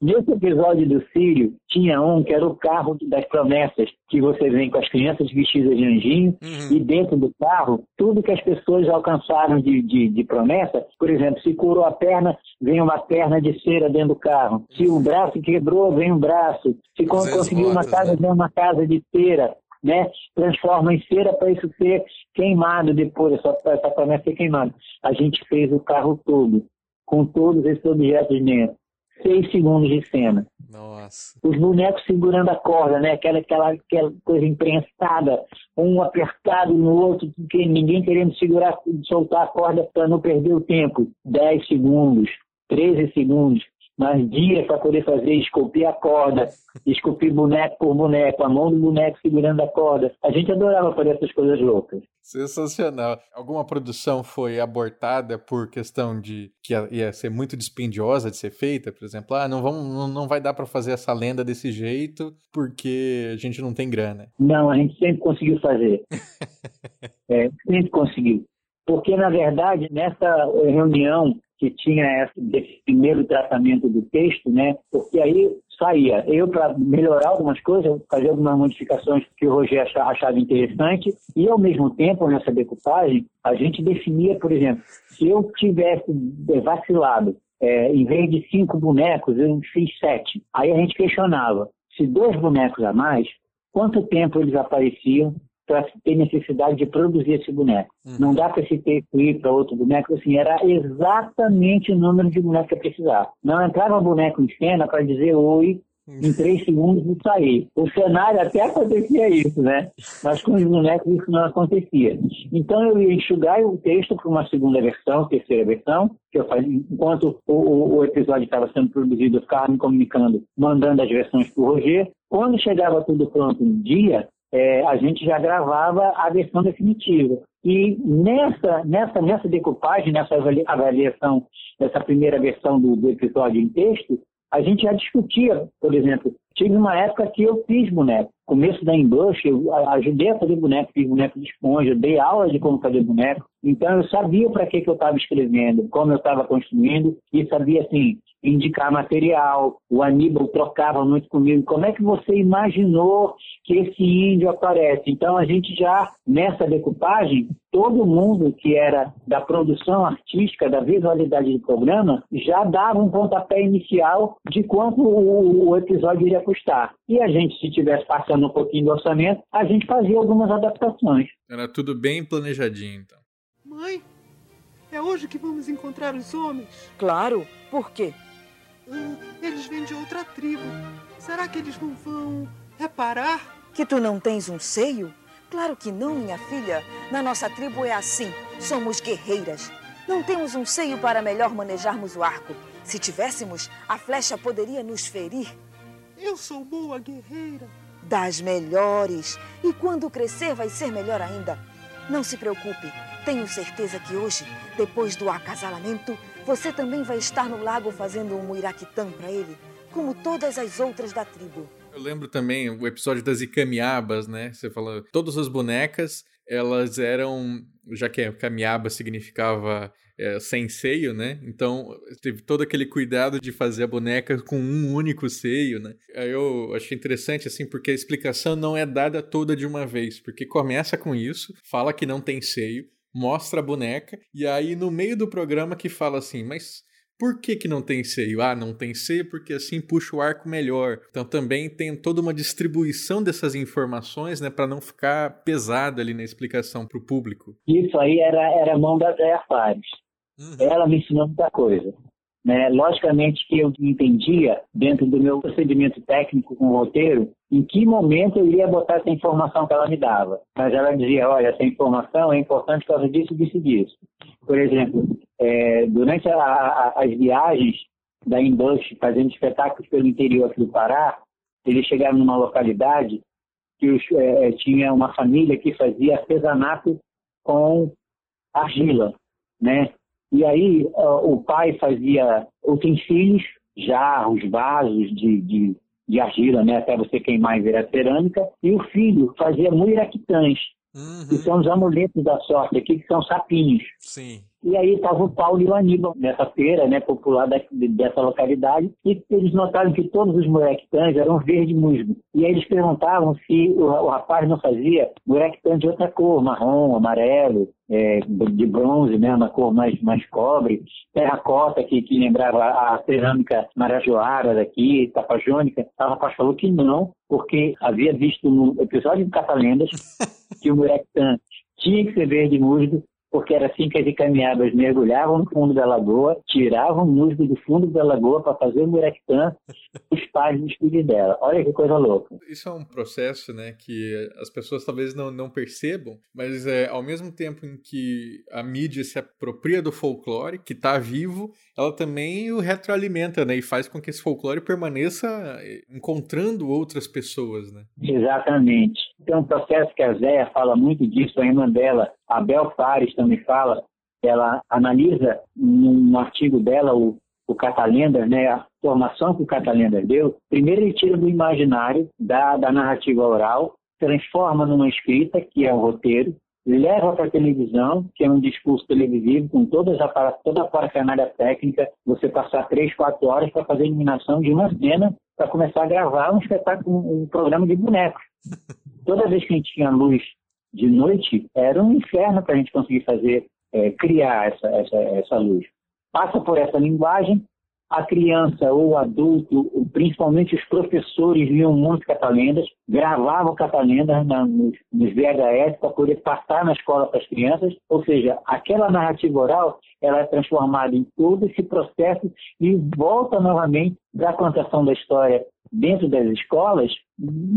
Nesse episódio do Sírio, tinha um que era o carro das promessas, que você vem com as crianças vestidas de anjinho, uhum. e dentro do carro, tudo que as pessoas alcançaram de, de, de, promessa, por exemplo, se curou a perna, vem uma perna de cera dentro do carro. Se o braço quebrou, vem um braço. Se conseguiu uma casa, né? vem uma casa de cera né, transforma em cera para isso ser queimado depois, essa, essa promessa ser queimada. A gente fez o carro todo, com todos esses objetos dentro. Seis segundos de cena. Nossa. Os bonecos segurando a corda, né? Aquela, aquela, aquela coisa imprensada, um apertado no outro, ninguém querendo segurar, soltar a corda para não perder o tempo. Dez segundos, 13 segundos. Mas dias para poder fazer, esculpir a corda, esculpir boneco por boneco, a mão do boneco segurando a corda. A gente adorava fazer essas coisas loucas. Sensacional. Alguma produção foi abortada por questão de que ia ser muito dispendiosa de ser feita? Por exemplo, ah, não, vamos, não vai dar para fazer essa lenda desse jeito porque a gente não tem grana. Não, a gente sempre conseguiu fazer. [laughs] é, sempre conseguiu. Porque, na verdade, nessa reunião que tinha esse primeiro tratamento do texto, né? Porque aí saía eu para melhorar algumas coisas, fazer algumas modificações que o Rogério achava interessante e ao mesmo tempo nessa decupagem a gente definia, por exemplo, se eu tivesse vacilado, é, em vez de cinco bonecos eu fiz sete, aí a gente questionava se dois bonecos a mais, quanto tempo eles apareciam para ter necessidade de produzir esse boneco. Uhum. Não dá para esse texto ir para outro boneco, assim, era exatamente o número de bonecos que precisava. Não entrava boneco em cena para dizer oi em três segundos e sair. O cenário até acontecia isso, né? Mas com os bonecos isso não acontecia. Então eu ia enxugar o texto para uma segunda versão, terceira versão, que eu fazia, enquanto o, o, o episódio estava sendo produzido, eu ficava me comunicando, mandando as versões para o Roger. Quando chegava tudo pronto no dia, é, a gente já gravava a versão definitiva. E nessa, nessa, nessa decupagem, nessa avaliação dessa primeira versão do, do episódio em texto, a gente já discutia, por exemplo, tive uma época que eu fiz boneco. Começo da Embush, eu ajudei a fazer boneco, fiz boneco de esponja, dei aula de como fazer boneco. Então eu sabia para que, que eu estava escrevendo, como eu estava construindo, e sabia assim, indicar material. O Aníbal trocava muito comigo. Como é que você imaginou que esse índio aparece? Então a gente já, nessa decupagem, todo mundo que era da produção artística, da visualidade do programa, já dava um pontapé inicial de quanto o, o episódio iria custar. E a gente, se tivesse passando um pouquinho do orçamento, a gente fazia algumas adaptações. Era tudo bem planejadinho, então. Mãe, é hoje que vamos encontrar os homens? Claro. Por quê? Ah, eles vêm de outra tribo. Será que eles não vão reparar? Que tu não tens um seio? Claro que não, minha filha. Na nossa tribo é assim. Somos guerreiras. Não temos um seio para melhor manejarmos o arco. Se tivéssemos, a flecha poderia nos ferir. Eu sou boa guerreira. Das melhores. E quando crescer, vai ser melhor ainda. Não se preocupe. Tenho certeza que hoje, depois do acasalamento, você também vai estar no lago fazendo um muiraquitã para ele, como todas as outras da tribo. Eu lembro também o episódio das Icamiabas, né? Você falou, todas as bonecas, elas eram, já que Camiaba significava é, sem seio, né? Então teve todo aquele cuidado de fazer a boneca com um único seio, né? Aí eu achei interessante, assim, porque a explicação não é dada toda de uma vez, porque começa com isso, fala que não tem seio, mostra a boneca, e aí no meio do programa que fala assim, mas por que, que não tem seio? Ah, não tem seio porque assim puxa o arco melhor. Então também tem toda uma distribuição dessas informações, né, para não ficar pesado ali na explicação para o público. Isso aí era, era mão da Zé Fares. Uhum. Ela me ensinou muita coisa. Né? Logicamente que eu entendia, dentro do meu procedimento técnico com o roteiro, em que momento eu iria botar essa informação que ela me dava. Mas ela dizia, olha, essa informação é importante por causa disso, disso e disso. Por exemplo, é, durante a, a, as viagens da Inbush, fazendo espetáculos pelo interior aqui do Pará, eles chegaram numa localidade que os, é, tinha uma família que fazia artesanato com argila, né? E aí o pai fazia utensílios, jarros, vasos de, de, de, argila, né, até você queimar e virar cerâmica, e o filho fazia muiraquitãs, uhum. que são os amuletos da sorte aqui, que são sapinhos. Sim. E aí estava o Paulo e o Aníbal nessa feira né, popular da, dessa localidade e eles notaram que todos os murequitãs eram verde musgo. E aí eles perguntavam se o, o rapaz não fazia murequitã de outra cor, marrom, amarelo, é, de bronze, né, uma cor mais, mais cobre, terracota, que, que lembrava a cerâmica marajoara daqui, tapajônica. O rapaz falou que não, porque havia visto no episódio do Catalendas [laughs] que o murequitã tinha que ser verde musgo porque era assim que as encaminhadas mergulhavam no fundo da lagoa, tiravam o musgo do fundo da lagoa para fazer o muraquitã, [laughs] os pais dos filhos dela. Olha que coisa louca. Isso é um processo, né, que as pessoas talvez não, não percebam, mas é, ao mesmo tempo em que a mídia se apropria do folclore, que está vivo, ela também o retroalimenta, né, e faz com que esse folclore permaneça é, encontrando outras pessoas, né? Exatamente. Tem um processo que a Zéia fala muito disso, a irmã dela, a Bel Fares também fala, ela analisa num artigo dela o, o Catalenda, né, a formação que o Catalenda deu. Primeiro ele tira do imaginário, da, da narrativa oral, transforma numa escrita, que é um roteiro, leva para a televisão, que é um discurso televisivo com todas a, toda a parafernália técnica, você passar três, quatro horas para fazer a eliminação de uma cena para começar a gravar um espetáculo, um programa de bonecos. [laughs] Toda vez que a gente tinha luz de noite, era um inferno para a gente conseguir fazer, é, criar essa, essa, essa luz. Passa por essa linguagem, a criança ou o adulto, principalmente os professores, liam muito catalendas, gravavam catalendas na, nos, nos VHS para poder passar na escola para as crianças, ou seja, aquela narrativa oral ela é transformada em todo esse processo e volta novamente da contação da história dentro das escolas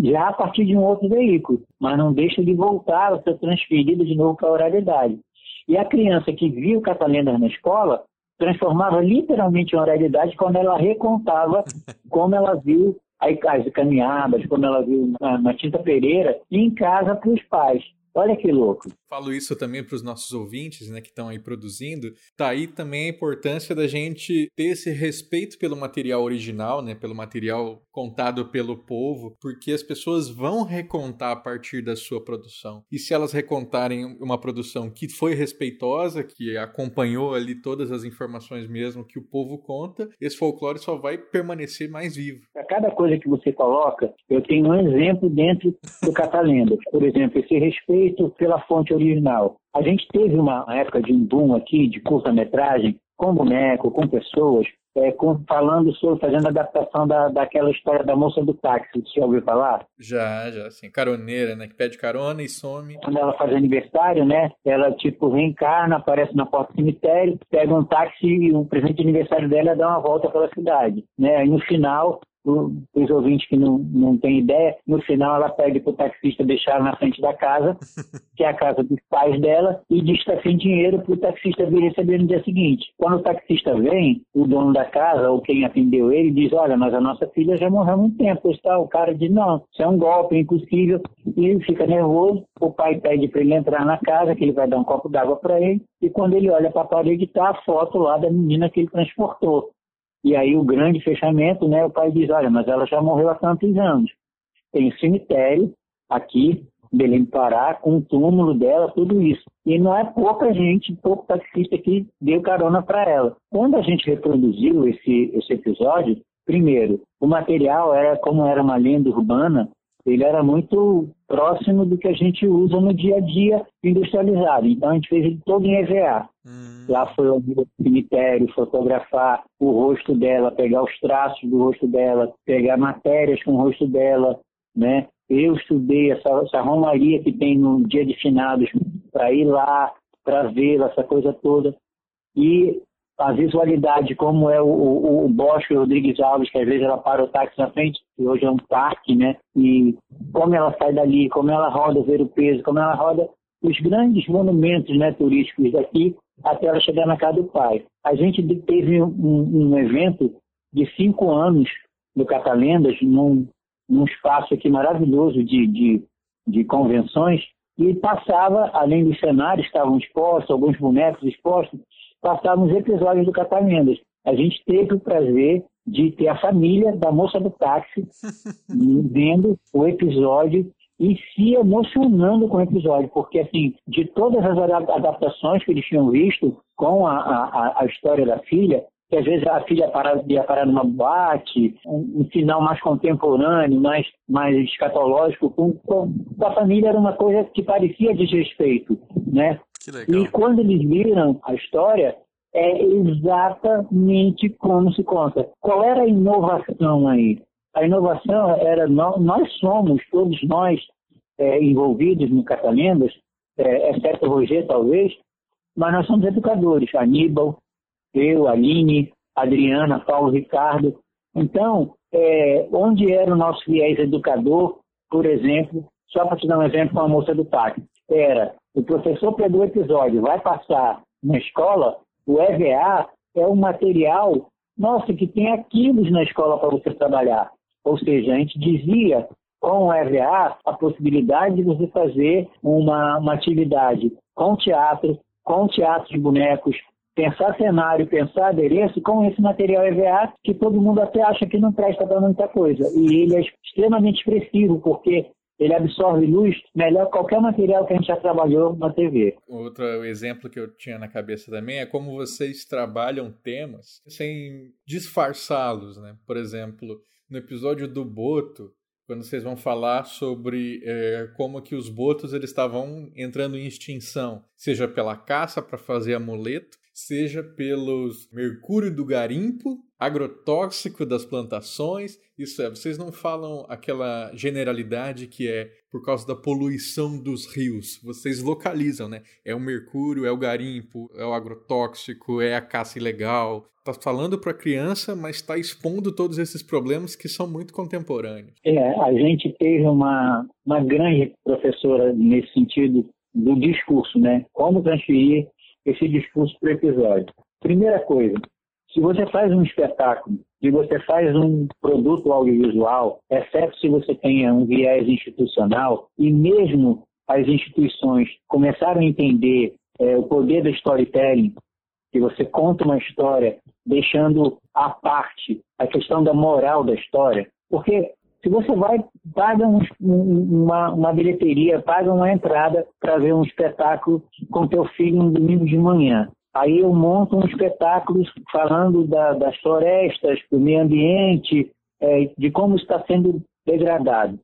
já a partir de um outro veículo, mas não deixa de voltar a ser transferido de novo para a oralidade. E a criança que viu catalendas na escola transformava literalmente em oralidade quando ela recontava [laughs] como ela viu as caminhadas, como ela viu na Tinta Pereira, em casa para os pais. Olha que louco. Falo isso também para os nossos ouvintes, né, que estão aí produzindo. Tá aí também a importância da gente ter esse respeito pelo material original, né, pelo material contado pelo povo, porque as pessoas vão recontar a partir da sua produção. E se elas recontarem uma produção que foi respeitosa, que acompanhou ali todas as informações mesmo que o povo conta, esse folclore só vai permanecer mais vivo. A cada coisa que você coloca, eu tenho um exemplo dentro do Catalenda. Por exemplo, esse respeito feito pela fonte original. A gente teve uma época de um boom aqui de curta-metragem com boneco, com pessoas, é, com, falando sobre, fazendo adaptação da, daquela história da moça do táxi. Você já ouviu falar? Já, já, assim, caroneira, né? Que pede carona e some. Quando ela faz aniversário, né? Ela, tipo, reencarna, aparece na porta do cemitério, pega um táxi e o presente de aniversário dela dá uma volta pela cidade, né? Aí no final os ouvintes que não, não têm ideia, no final ela pede para o taxista deixar na frente da casa, [laughs] que é a casa dos pais dela, e diz que está sem dinheiro para o taxista vir receber no dia seguinte. Quando o taxista vem, o dono da casa, ou quem atendeu ele, diz, olha, mas a nossa filha já morreu há muito tempo. Está? O cara diz, não, isso é um golpe, é impossível. E ele fica nervoso, o pai pede para ele entrar na casa, que ele vai dar um copo d'água para ele, e quando ele olha para a parede, está a foto lá da menina que ele transportou. E aí o grande fechamento, né, o pai diz, olha, mas ela já morreu há tantos anos. Tem um cemitério aqui, Belém do Pará, com o túmulo dela, tudo isso. E não é pouca gente, pouco taxista que deu carona para ela. Quando a gente reproduziu esse, esse episódio, primeiro, o material era como era uma lenda urbana, ele era muito próximo do que a gente usa no dia a dia industrializado. Então a gente fez ele todo em EVA. Hum. Lá foi ao cemitério, fotografar o rosto dela, pegar os traços do rosto dela, pegar matérias com o rosto dela, né? Eu estudei essa, essa romaria que tem no dia de finados para ir lá, para vê-la, essa coisa toda. E a visualidade, como é o, o, o Bosque Rodrigues Alves, que às vezes ela para o táxi na frente, que hoje é um parque, né? E como ela sai dali, como ela roda ver o peso, como ela roda os grandes monumentos né, turísticos daqui até ela chegar na casa do pai. A gente teve um, um evento de cinco anos do Catalendas, num, num espaço aqui maravilhoso de, de, de convenções, e passava, além dos cenários, estavam expostos, alguns bonecos expostos, passávamos episódios do Catamendas. A gente teve o prazer de ter a família da moça do táxi [laughs] vendo o episódio e se emocionando com o episódio, porque assim, de todas as adaptações que eles tinham visto com a, a, a história da filha, que às vezes a filha para, ia parar numa boate, um, um, final mais contemporâneo, mais, mais escatológico, com, com, a família era uma coisa que parecia desrespeito, né? E quando eles viram a história, é exatamente como se conta. Qual era a inovação aí? A inovação era nós, nós somos, todos nós é, envolvidos no Catalendas, é, exceto o Roger talvez, mas nós somos educadores. Aníbal, eu, Aline, Adriana, Paulo Ricardo. Então, é, onde era o nosso viés educador, por exemplo, só para te dar um exemplo com a moça do parque, era o professor pegou o episódio, vai passar na escola, o EVA é um material, nossa, que tem quilos na escola para você trabalhar. Ou seja, a gente dizia com o EVA a possibilidade de você fazer uma, uma atividade com teatro, com teatro de bonecos, pensar cenário, pensar adereço com esse material EVA que todo mundo até acha que não presta para muita coisa. E ele é extremamente expressivo, porque ele absorve luz melhor que qualquer material que a gente já trabalhou na TV. Outro exemplo que eu tinha na cabeça também é como vocês trabalham temas sem disfarçá-los, né? Por exemplo, no episódio do Boto, quando vocês vão falar sobre é, como que os botos eles estavam entrando em extinção, seja pela caça para fazer amuleto, seja pelos mercúrio do garimpo, agrotóxico das plantações. Isso é, vocês não falam aquela generalidade que é por causa da poluição dos rios. Vocês localizam, né? É o mercúrio, é o garimpo, é o agrotóxico, é a caça ilegal. Tá falando para a criança, mas está expondo todos esses problemas que são muito contemporâneos. É, a gente teve uma, uma grande professora nesse sentido do discurso, né? Como transferir esse discurso para o episódio. Primeira coisa, se você faz um espetáculo, se você faz um produto audiovisual, exceto se você tenha um viés institucional, e mesmo as instituições começaram a entender é, o poder do storytelling, que você conta uma história deixando à parte a questão da moral da história, porque se você vai, paga um, uma, uma bilheteria, paga uma entrada para ver um espetáculo com teu filho um domingo de manhã. Aí eu monto um espetáculo falando da, das florestas, do meio ambiente, é, de como está sendo degradado.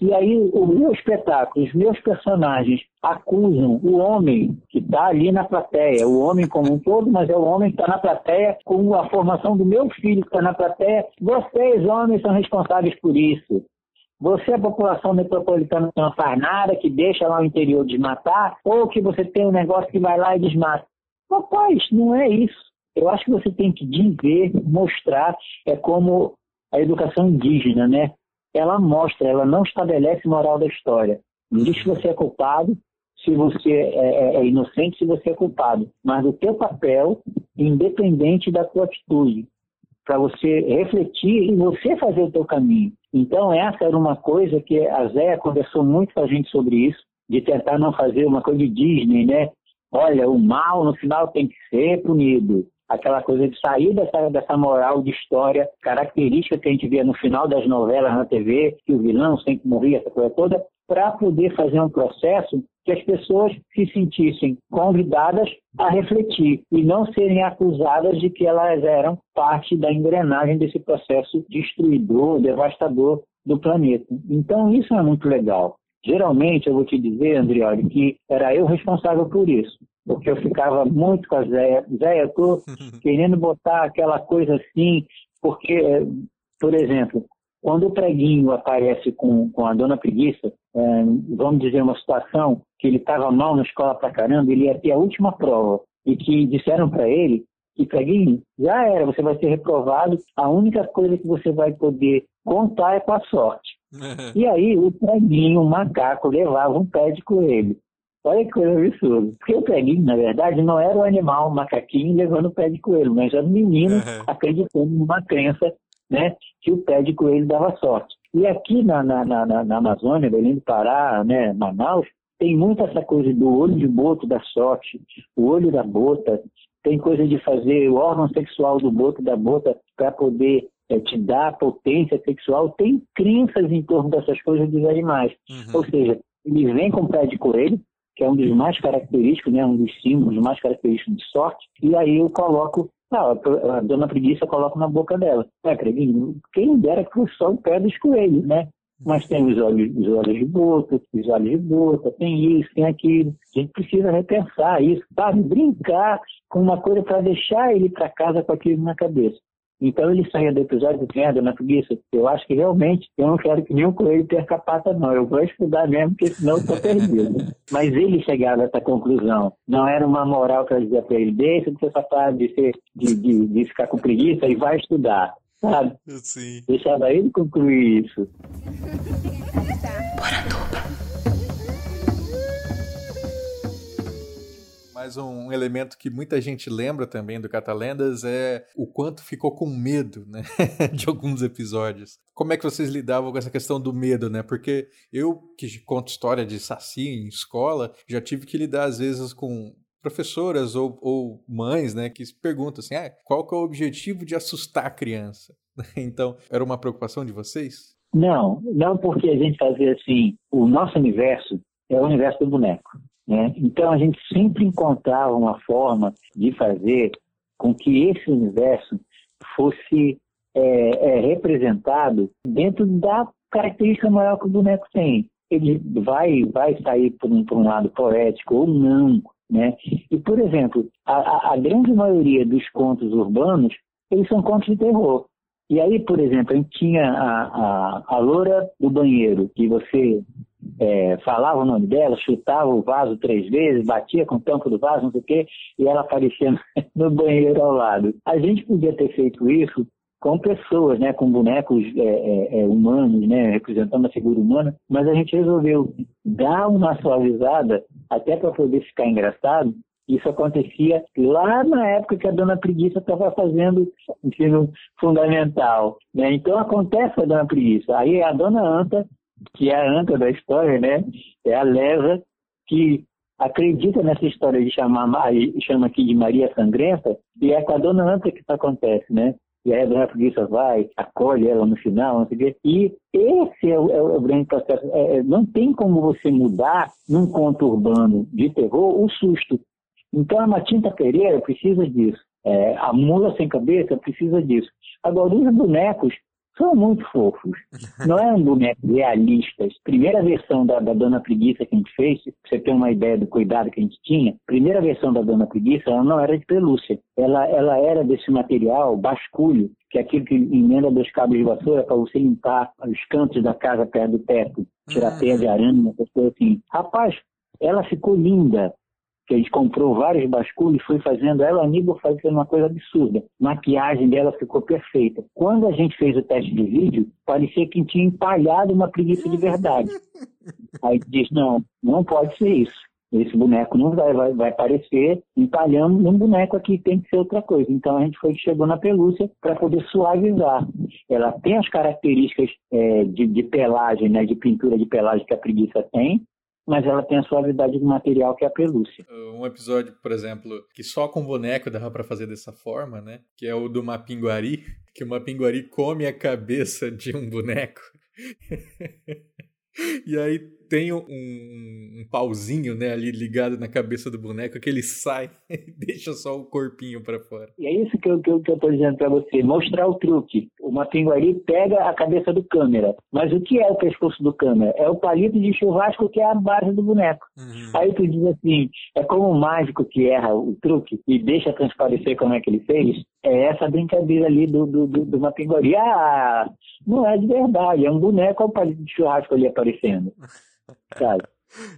E aí o meu espetáculo, os meus personagens acusam o homem que está ali na plateia, o homem como um todo, mas é o homem que está na plateia com a formação do meu filho que está na plateia. Vocês, homens, são responsáveis por isso. Você, a população metropolitana, não faz nada, que deixa lá o interior desmatar, ou que você tem um negócio que vai lá e desmata. Rapaz, não é isso. Eu acho que você tem que dizer, mostrar, é como a educação indígena, né? Ela mostra, ela não estabelece moral da história. Não diz que você é culpado, se você é, é, é, inocente, se você é culpado, mas o teu papel, independente da tua atitude, para você refletir e você fazer o teu caminho. Então essa era uma coisa que a Zéia conversou muito com a gente sobre isso, de tentar não fazer uma coisa de Disney, né? Olha, o mal no final tem que ser punido aquela coisa de sair dessa, dessa moral de história característica que a gente vê no final das novelas na TV, que o vilão sempre morria, essa coisa toda, para poder fazer um processo que as pessoas se sentissem convidadas a refletir e não serem acusadas de que elas eram parte da engrenagem desse processo destruidor, devastador do planeta. Então isso é muito legal. Geralmente, eu vou te dizer, Andrioli, que era eu responsável por isso porque eu ficava muito com a Zéia. Zéia, eu [laughs] querendo botar aquela coisa assim, porque, por exemplo, quando o preguinho aparece com, com a dona preguiça, é, vamos dizer uma situação que ele estava mal na escola pra caramba, ele ia ter a última prova, e que disseram para ele que preguinho, já era, você vai ser reprovado, a única coisa que você vai poder contar é com a sorte. [laughs] e aí o preguinho, o macaco, levava um pé de coelho. Olha que coisa absurda. Porque o preguinho, na verdade, não era o animal, o macaquinho levando o pé de coelho, mas era o menino uhum. acreditando numa crença né, que o pé de coelho dava sorte. E aqui na, na, na, na Amazônia, Belém do Pará, né, Manaus, tem muito essa coisa do olho de boto da sorte, o olho da bota, tem coisa de fazer o órgão sexual do boto da bota para poder é, te dar potência sexual. Tem crenças em torno dessas coisas dos animais. Uhum. Ou seja, ele vem com o pé de coelho, que é um dos mais característicos, né, um dos símbolos mais característicos de sorte, e aí eu coloco, ah, a dona preguiça eu coloco na boca dela. É, acredito, quem dera que fosse só o pé dos coelhos, né? Mas tem os olhos, os olhos de boca, os olhos de boca, tem isso, tem aquilo. A gente precisa repensar isso, sabe? Brincar com uma coisa para deixar ele para casa com aquilo na cabeça. Então ele saía do episódio do merda na preguiça. Eu acho que realmente eu não quero que nenhum coelho perca a pata, não. Eu vou estudar mesmo, porque senão eu tô perdido. [laughs] Mas ele chegava a essa conclusão. Não era uma moral para dizer para ele, deixa de ser safado, de, ser, de, de, de ficar com preguiça e vai estudar. Sabe? Sim. Deixava ele concluir isso. [laughs] Mais um elemento que muita gente lembra também do Catalendas é o quanto ficou com medo, né, [laughs] de alguns episódios. Como é que vocês lidavam com essa questão do medo, né? Porque eu que conto história de saci em escola, já tive que lidar às vezes com professoras ou, ou mães, né, que perguntam assim, ah, qual que é o objetivo de assustar a criança? [laughs] Então, era uma preocupação de vocês? Não, não porque a gente fazia assim, o nosso universo é o universo do boneco. Né? Então a gente sempre encontrava uma forma de fazer com que esse universo fosse é, é, representado dentro da característica maior que o boneco tem. Ele vai, vai sair por um, por um lado poético ou não. Né? E, por exemplo, a, a grande maioria dos contos urbanos, eles são contos de terror. E aí, por exemplo, a gente tinha a, a, a loura do banheiro, que você é, falava o nome dela, chutava o vaso três vezes, batia com o tampo do vaso, não sei o quê, e ela aparecia [laughs] no banheiro ao lado. A gente podia ter feito isso com pessoas, né, com bonecos é, é, é humanos, né, representando a figura humana, mas a gente resolveu dar uma suavizada até para poder ficar engraçado isso acontecia lá na época que a dona Preguiça estava fazendo ensino fundamental. Né? Então acontece a dona Preguiça. Aí a dona Anta, que é a anta da história, né? é a leva que acredita nessa história de chamar chama aqui de Maria Sangrenta, e é com a dona Anta que isso acontece, né? E aí a dona Preguiça vai, acolhe ela no final, não sei o quê. E esse é o, é o grande processo. É, é não tem como você mudar num conto urbano de terror o susto. Então a Matinta Pereira precisa disso. É, a mula sem cabeça precisa disso. Agora, os bonecos são muito fofos. [laughs] Não é um boneco realista. Primeira versão da, da, Dona Preguiça que a gente fez, pra você ter uma ideia do cuidado que a gente tinha, primeira versão da Dona Preguiça, ela não era de pelúcia. Ela, ela era desse material, basculho, que é aquilo que emenda dos cabos de vassoura para você limpar os cantos da casa perto do teto, tirar uhum. teia de arame, essas coisas assim. Rapaz, ela ficou linda que a gente comprou vários basculhos e foi fazendo ela, Aníbal fazendo uma coisa absurda. A maquiagem dela ficou perfeita. Quando a gente fez o teste de vídeo, parecia que tinha empalhado uma preguiça de verdade. [laughs] Aí diz, não, não pode ser isso. Esse boneco não vai, vai, vai parecer empalhando num boneco aqui, tem que ser outra coisa. Então a gente foi chegou na pelúcia para poder suavizar. Ela tem as características é, de, de pelagem, né, de pintura de pelagem que a preguiça tem, mas ela tem a suavidade do material que é a pelúcia. Um episódio, por exemplo, que só com boneco dava para fazer dessa forma, né? Que é o do Mapinguari, que o Mapinguari come a cabeça de um boneco. [laughs] e aí tem um, um, pauzinho né, ali ligado na cabeça do boneco que ele sai [laughs] e deixa só o corpinho para fora. E é isso que eu, que eu, que eu tô dizendo para você, mostrar o truque. O Mapinguari pega a cabeça do câmera, mas o que é o pescoço do câmera? É o palito de churrasco que é a base do boneco. Uhum. Aí tu diz assim, é como o mágico que erra o truque e deixa transparecer como é que ele fez, é essa brincadeira ali do, do, do, do Mapinguari. Ah, não é de verdade, é um boneco ao palito de churrasco ali aparecendo. [laughs] sabe? [laughs]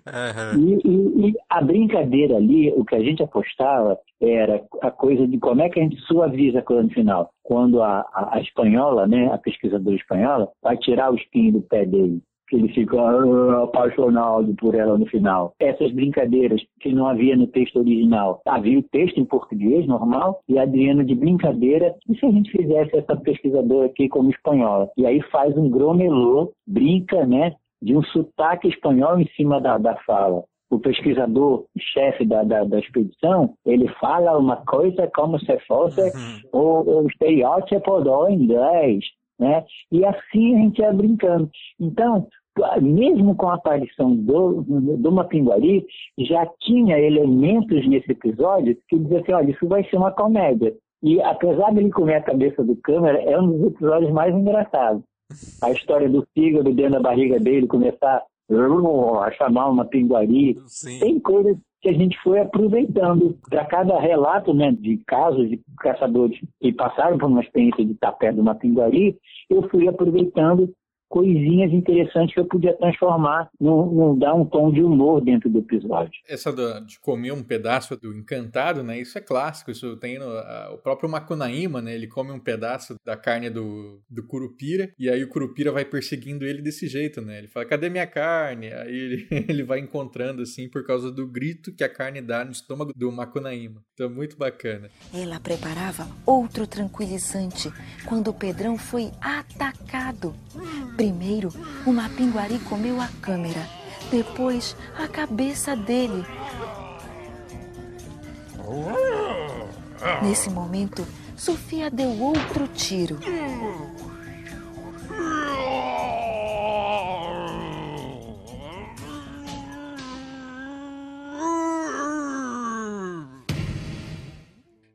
Uhum. E, e, e, a brincadeira ali, o que a gente apostava era a coisa de como é que a gente suaviza a coisa no final. Quando a, a, a espanhola, né, a pesquisadora espanhola, vai tirar o espinho do pé dele que ele fica uh, apaixonado por ela no final. Essas brincadeiras que não havia no texto original. Havia o texto em português normal e a Adriana de brincadeira. E se a gente fizesse essa pesquisadora aqui como espanhola? E aí faz um gromelô, brinca, né? De um sotaque espanhol em cima da, da fala. O pesquisador, chefe da, da, da, expedição, ele fala uma coisa como se fosse uhum. o, o estereótipo do inglês, né? E assim a gente ia brincando. Então, mesmo com a aparição do, do Mapinguari, já tinha elementos nesse episódio que diziam assim, olha, isso vai ser uma comédia. E apesar dele comer a cabeça do câmera, é um dos episódios mais engraçados a história do fígado dentro da barriga dele começar chamar uma pinguari. Sim. Tem coisas que a gente foi aproveitando. Para cada relato né, de casos de caçadores que passaram por uma experiência de estar perto de uma pinguari, eu fui aproveitando coisinhas interessantes que eu podia transformar, no, no, dar um tom de humor dentro do episódio. Essa do, de comer um pedaço do encantado, né? Isso é clássico. Isso tem no, a, o próprio Macunaíma, né? Ele come um pedaço da carne do, do curupira e aí o curupira vai perseguindo ele desse jeito, né? Ele fala: "Cadê minha carne?" Aí ele, [laughs] ele vai encontrando assim por causa do grito que a carne dá no estômago do Macunaíma. Então muito bacana. Ela preparava outro tranquilizante quando o Pedrão foi atacado. Primeiro, o Mapinguari comeu a câmera, depois a cabeça dele. Nesse momento, Sofia deu outro tiro.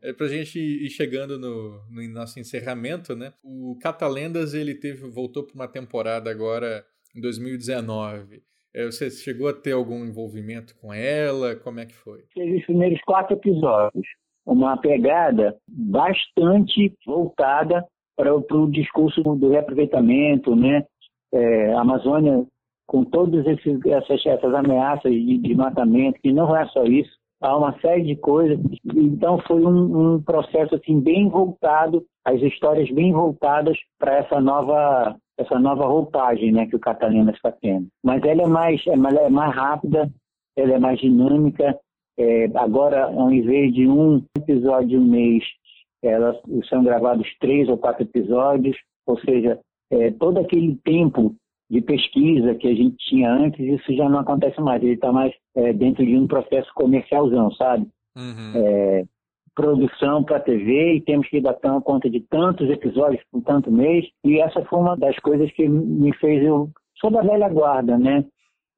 É pra gente ir chegando no, no nosso encerramento, né? O Catalendas, ele teve, voltou para uma temporada agora em 2019. É, você chegou a ter algum envolvimento com ela? Como é que foi? Teve os primeiros quatro episódios. Uma pegada bastante voltada para o discurso do reaproveitamento, né? É, a Amazônia, com todas essas, essas ameaças de desmatamento, que não é só isso, há uma série de coisas. Então foi um, um processo assim bem voltado, as histórias bem voltadas para essa nova essa nova roupagem, né, que o Catalina está tendo. Mas ela é mais é mais, é mais rápida, ela é mais dinâmica. É, agora, ao invés de um episódio um mês, elas são gravados três ou quatro episódios, ou seja, é, todo aquele tempo de pesquisa que a gente tinha antes, isso já não acontece mais. Ele está mais é, dentro de um processo comercialzão, sabe? Uhum. É, produção para TV e temos que dar conta de tantos episódios por tanto mês. E essa foi uma das coisas que me fez eu. Sou da velha guarda, né?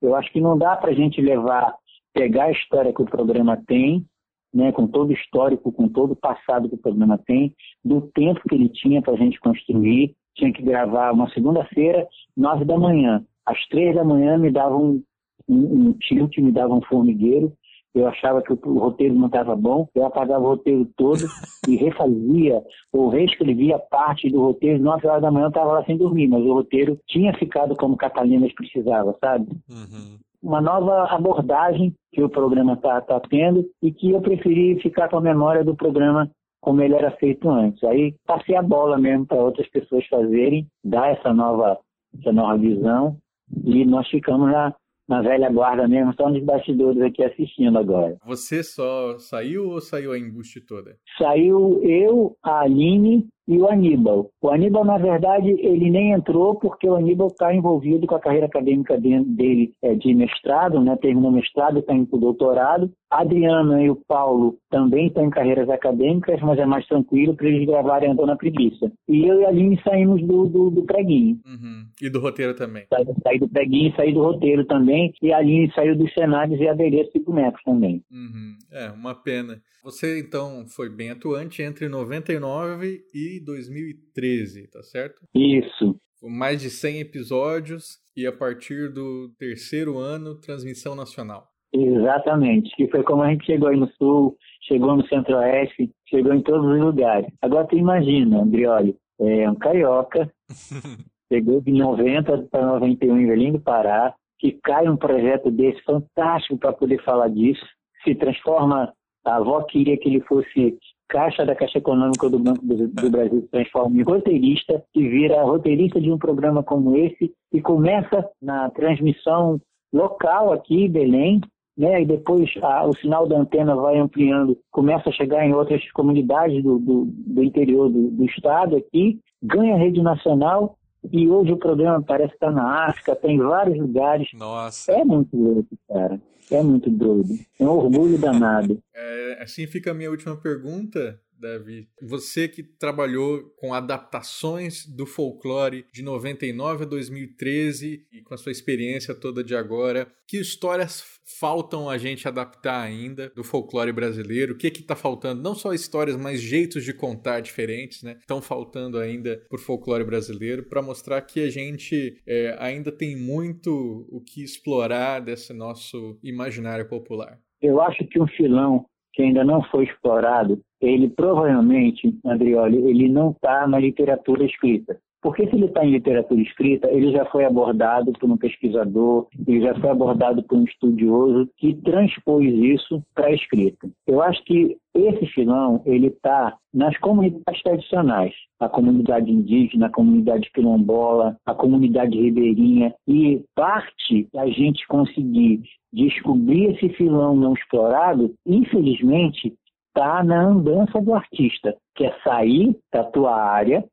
Eu acho que não dá para a gente levar, pegar a história que o programa tem, né, com todo o histórico, com todo o passado que o programa tem, do tempo que ele tinha para a gente construir tinha que gravar uma segunda-feira, nove da manhã. Às três da manhã me davam um, um, um tilt, me davam um formigueiro. Eu achava que o, roteiro não estava bom, eu apagava o roteiro todo [laughs] e refazia ou reescrevia parte do roteiro. Nove horas da manhã eu estava lá sem dormir, mas o roteiro tinha ficado como Catalinas precisava, sabe? Uhum. Uma nova abordagem que o programa está tá tendo e que eu preferi ficar com a memória do programa como ele era feito antes. Aí passei a bola mesmo para outras pessoas fazerem, dar essa nova, essa nova visão e nós ficamos na, na velha guarda mesmo, só nos bastidores aqui assistindo agora. Você só saiu ou saiu a embuste toda? Saiu eu, a Aline e o Aníbal. O Aníbal, na verdade, ele nem entrou porque o Aníbal está envolvido com a carreira acadêmica dele é, de mestrado, né? terminou mestrado, está indo para o doutorado. A Adriana e o Paulo também estão em carreiras acadêmicas, mas é mais tranquilo para eles gravarem Andando na Preguiça. E eu e a Aline saímos do, do, do preguinho. Uhum. E do roteiro também? Saí, saí do preguinho e saí do roteiro também. E a Aline saiu dos cenários e adereço 5 metros também. Uhum. É, uma pena. Você, então, foi bem atuante entre 99 e 2013, tá certo? Isso. Mais de 100 episódios e a partir do terceiro ano, transmissão nacional. Exatamente, que foi como a gente chegou aí no Sul, chegou no Centro-Oeste, chegou em todos os lugares. Agora tu imagina, Andrioli, é um carioca, [laughs] chegou de 90 para 91 em Belém do Pará, que cai um projeto desse fantástico para poder falar disso, se transforma, a avó queria que ele fosse caixa da Caixa Econômica do Banco do, do Brasil se transforma em roteirista e vira roteirista de um programa como esse e começa na transmissão local aqui em Belém, né? E depois a, o sinal da antena vai ampliando, começa a chegar em outras comunidades do, do, do interior do, do, estado aqui, ganha rede nacional e hoje o programa parece estar na África, tem vários lugares. Nossa. É muito louco, cara. É muito doido. É um orgulho danado. É, assim fica a minha última pergunta. Davi. Você que trabalhou com adaptações do folclore de 99 a 2013 e com a sua experiência toda de agora, que histórias faltam a gente adaptar ainda do folclore brasileiro? O que que tá faltando? Não só histórias, mas jeitos de contar diferentes, né? Estão faltando ainda por folclore brasileiro para mostrar que a gente é, ainda tem muito o que explorar desse nosso imaginário popular. Eu acho que um filão que ainda não foi explorado, ele provavelmente, Andrioli, ele não está na literatura escrita. Porque se ele está em literatura escrita, ele já foi abordado por um pesquisador, ele já foi abordado por um estudioso que transpôs isso para a escrita. Eu acho que esse filão ele está nas comunidades tradicionais, a comunidade indígena, a comunidade quilombola, a comunidade ribeirinha e parte da gente conseguir descobrir esse filão não explorado, infelizmente está na andança do artista, que é sair da tua área,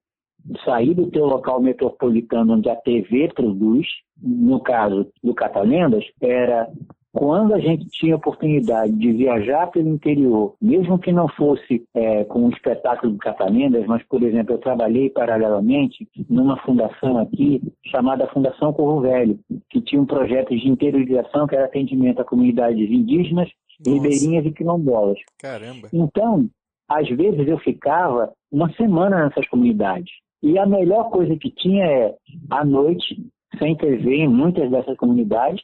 sair do teu local metropolitano onde a TV produz, no caso do Catalendas, era quando a gente tinha oportunidade de viajar pelo interior, mesmo que não fosse é, com o espetáculo do Catalendas, mas, por exemplo, eu trabalhei paralelamente numa fundação aqui chamada Fundação Corro Velho, que tinha um projeto de interiorização que era atendimento a comunidades indígenas, Nossa. ribeirinhas e quilombolas. Caramba! Então, às vezes eu ficava uma semana nessas comunidades. E a melhor coisa que tinha é, à noite, sem TV em muitas dessas comunidades,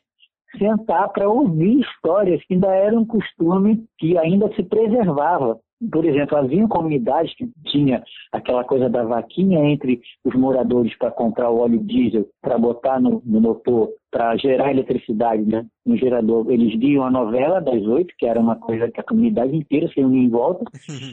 sentar para ouvir histórias que ainda era um costume que ainda se preservava. Por exemplo, havia comunidades que tinha aquela coisa da vaquinha entre os moradores para comprar o óleo diesel para botar no, no motor para gerar eletricidade né, no gerador. Eles viam a novela das oito, que era uma coisa que a comunidade inteira se unia em volta,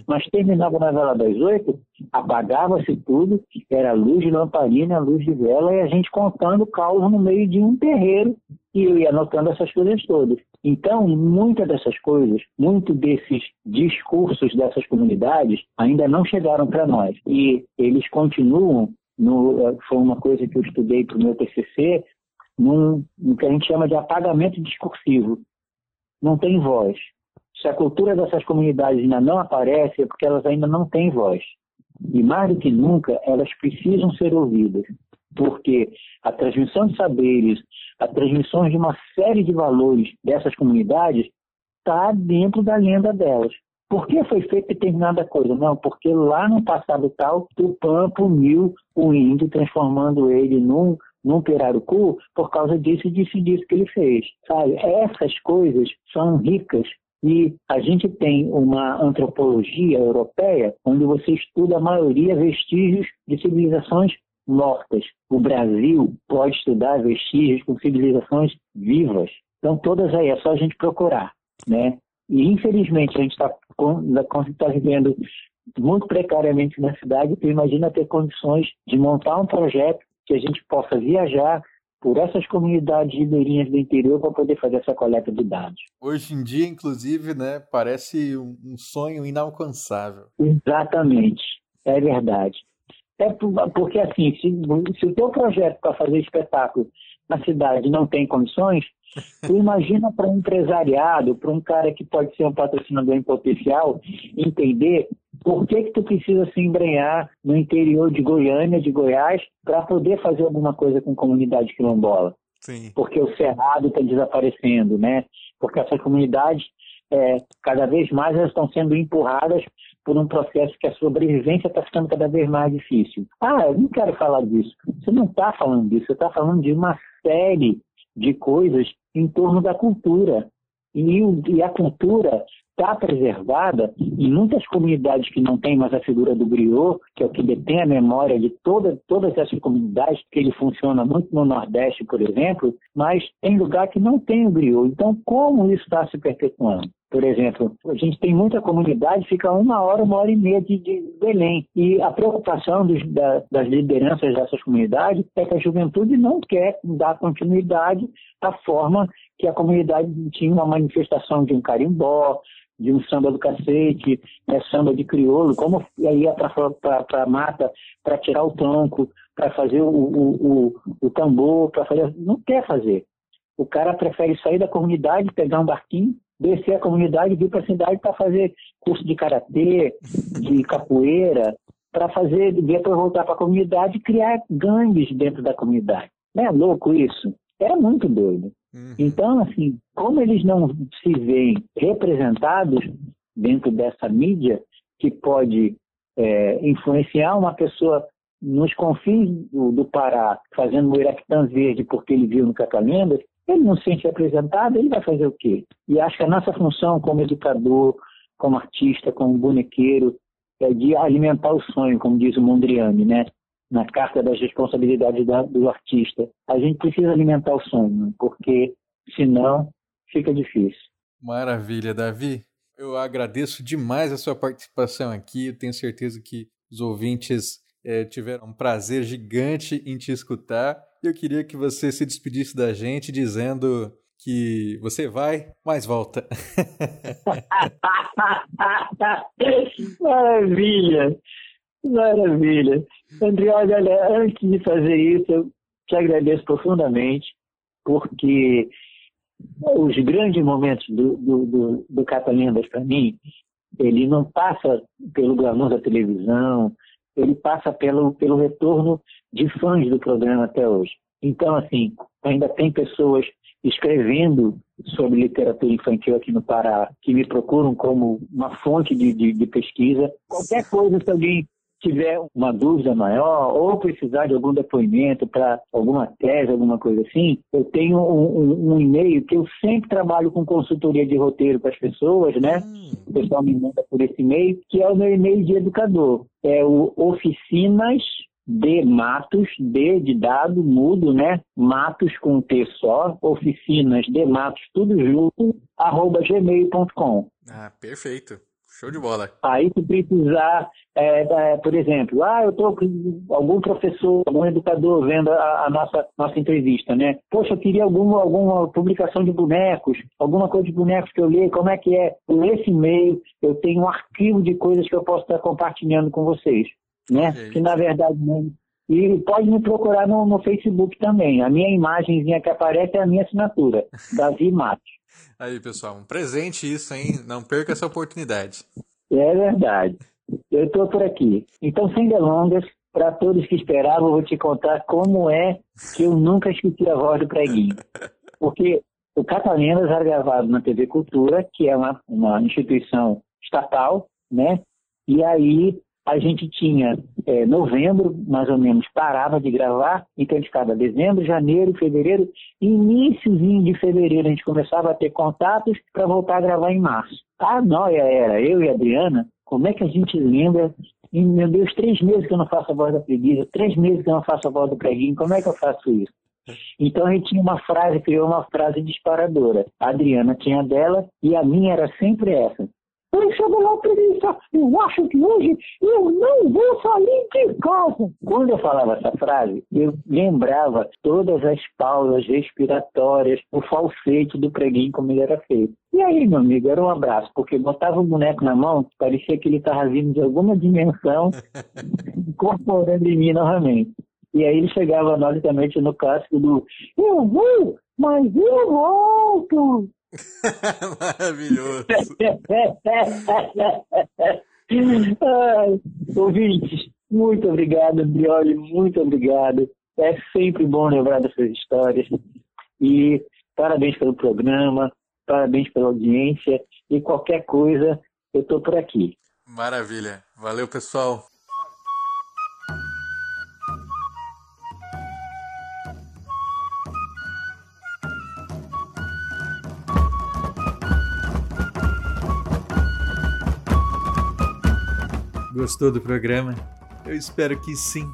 mas terminava a novela das oito, apagava-se tudo, era luz de lamparina, luz de vela, e a gente contando caos no meio de um terreiro e eu ia anotando essas coisas todas. Então, muitas dessas coisas, muito desses discursos dessas comunidades ainda não chegaram para nós. E eles continuam, no, foi uma coisa que eu estudei para o meu TCC, num, no que a gente chama de apagamento discursivo. Não tem voz. Se a cultura dessas comunidades ainda não aparece, é porque elas ainda não têm voz. E mais do que nunca, elas precisam ser ouvidas porque a transmissão de saberes, a transmissão de uma série de valores dessas comunidades está dentro da lenda delas. Por que foi feita determinada coisa? Não, porque lá no passado tal, Tupã puniu o índio, transformando ele num, num pirarucu por causa disso, disso e disso que ele fez. Sabe? Essas coisas são ricas e a gente tem uma antropologia europeia onde você estuda a maioria vestígios de civilizações mortas. O Brasil pode estudar vestígios com civilizações vivas. Então, todas aí, é só a gente procurar. Né? E, infelizmente, a gente está tá vivendo muito precariamente na cidade, tu imagina ter condições de montar um projeto que a gente possa viajar por essas comunidades ribeirinhas do interior para poder fazer essa coleta de dados. Hoje em dia, inclusive, né, parece um sonho inalcançável. Exatamente, é verdade. É porque, assim, se, se o teu projeto para fazer espetáculo na cidade não tem condições, [laughs] tu imagina para um empresariado, para um cara que pode ser um patrocinador em potencial, entender por que, que tu precisa se embrenhar no interior de Goiânia, de Goiás, para poder fazer alguma coisa com comunidade quilombola. Sim. Porque o cerrado está desaparecendo, né? Porque essas comunidades, é, cada vez mais, elas estão sendo empurradas por um processo que a sobrevivência está ficando cada vez mais difícil. Ah, eu não quero falar disso. Você não está falando disso, você está falando de uma série de coisas em torno da cultura. E, e a cultura está preservada em muitas comunidades que não tem mais a figura do griot, que é o que detém a memória de toda, todas essas comunidades, que ele funciona muito no Nordeste, por exemplo, mas tem lugar que não tem o griot. Então, como isso está se perpetuando? Por exemplo, a gente tem muita comunidade, fica uma hora, uma hora e meia de, de Belém. E a preocupação dos, da, das lideranças dessas comunidades é que a juventude não quer dar continuidade à forma que a comunidade tinha uma manifestação de um carimbó, de um samba do cacete, né, samba de crioulo, como ia para a mata para tirar o tronco, para fazer o, o, o, o tambor, para fazer. Não quer fazer. O cara prefere sair da comunidade, pegar um barquinho, descer a comunidade vir para a cidade para fazer curso de karatê, de capoeira, para fazer, depois voltar para a comunidade e criar gangues dentro da comunidade. Não é louco isso? É muito doido. Uhum. Então, assim, como eles não se veem representados dentro dessa mídia que pode é, influenciar uma pessoa nos confins do, do Pará, fazendo o Iraquitã verde porque ele viu no Catalendas, ele não se sente representado, ele vai fazer o quê? E acho que a nossa função como educador, como artista, como bonequeiro, é de alimentar o sonho, como diz o Mondriani, né? Na carta das responsabilidades da, do artista. A gente precisa alimentar o sonho, porque senão fica difícil. Maravilha, Davi. Eu agradeço demais a sua participação aqui. Eu tenho certeza que os ouvintes é, tiveram um prazer gigante em te escutar. Eu queria que você se despedisse da gente dizendo que você vai, mas volta. [laughs] maravilha, maravilha. Andrioli, olha, antes de fazer isso, eu te agradeço profundamente, porque os grandes momentos do, do, do, do Catalendas para mim, ele não passa pelo glamour da televisão, ele passa pelo, pelo retorno de fãs do programa até hoje. Então, assim, ainda tem pessoas escrevendo sobre literatura infantil aqui no Pará que me procuram como uma fonte de, de, de pesquisa. Qualquer coisa, se alguém tiver uma dúvida maior ou precisar de algum depoimento para alguma tese, alguma coisa assim, eu tenho um, um, um, e-mail que eu sempre trabalho com consultoria de roteiro para as pessoas, né? Hum. O pessoal me manda por esse e-mail, que é o meu e-mail de educador. É o oficinas de Matos, D de dado, mudo, né? Matos com T só, oficinas de Matos, tudo junto, arroba gmail.com. Ah, perfeito. Show de bola. Aí se precisar, é, é, por exemplo, ah, eu estou com algum professor, algum educador vendo a, a, nossa, nossa entrevista, né? Poxa, eu queria alguma, alguma publicação de bonecos, alguma coisa de bonecos que eu leio, como é que é? Com esse e-mail eu tenho um arquivo de coisas que eu posso estar compartilhando com vocês, né? Que na verdade não, e pode me procurar no, no, Facebook também. A minha imagenzinha que aparece é a minha assinatura, [laughs] Davi Matos. Aí, pessoal, um presente isso, hein? Não perca essa oportunidade. É verdade. Eu estou por aqui. Então, sem delongas, para todos que esperavam, eu vou te contar como é que eu nunca esqueci a voz do preguinho. [laughs] Porque o Catalendas era gravado na TV Cultura, que é uma, uma instituição estatal, né? E aí a gente tinha é, novembro, mais ou menos, parava de gravar, então a gente ficava dezembro, janeiro, fevereiro, iníciozinho de fevereiro a gente começava a ter contatos para voltar a gravar em março. A noia era, eu e a Adriana, como é que a gente lembra, e, meu Deus, três meses que eu não faço a voz da preguiça, três meses que eu não faço a voz do preguinho, como é que eu faço isso? Então a gente tinha uma frase, criou uma frase disparadora. A Adriana tinha dela e a minha era sempre essa. Deixando lá preguiça, eu acho que hoje eu não vou sair de casa. Quando eu falava essa frase, eu lembrava todas as pausas respiratórias, o falsete do preguinho como ele era feito. E aí, meu amigo, era um abraço, porque botava o boneco na mão, parecia que ele estava vindo de alguma dimensão, [laughs] incorporando em mim novamente. E aí ele chegava, logicamente, no clássico do Eu vou, mas eu volto. [laughs] Maravilhoso. Ai, ouvintes, muito obrigado, Brioli, muito obrigado. É sempre bom lembrar dessas histórias. E parabéns pelo programa, parabéns pela audiência. E qualquer coisa, eu estou por aqui. Maravilha. Valeu, pessoal. Gostou do programa? Eu espero que sim.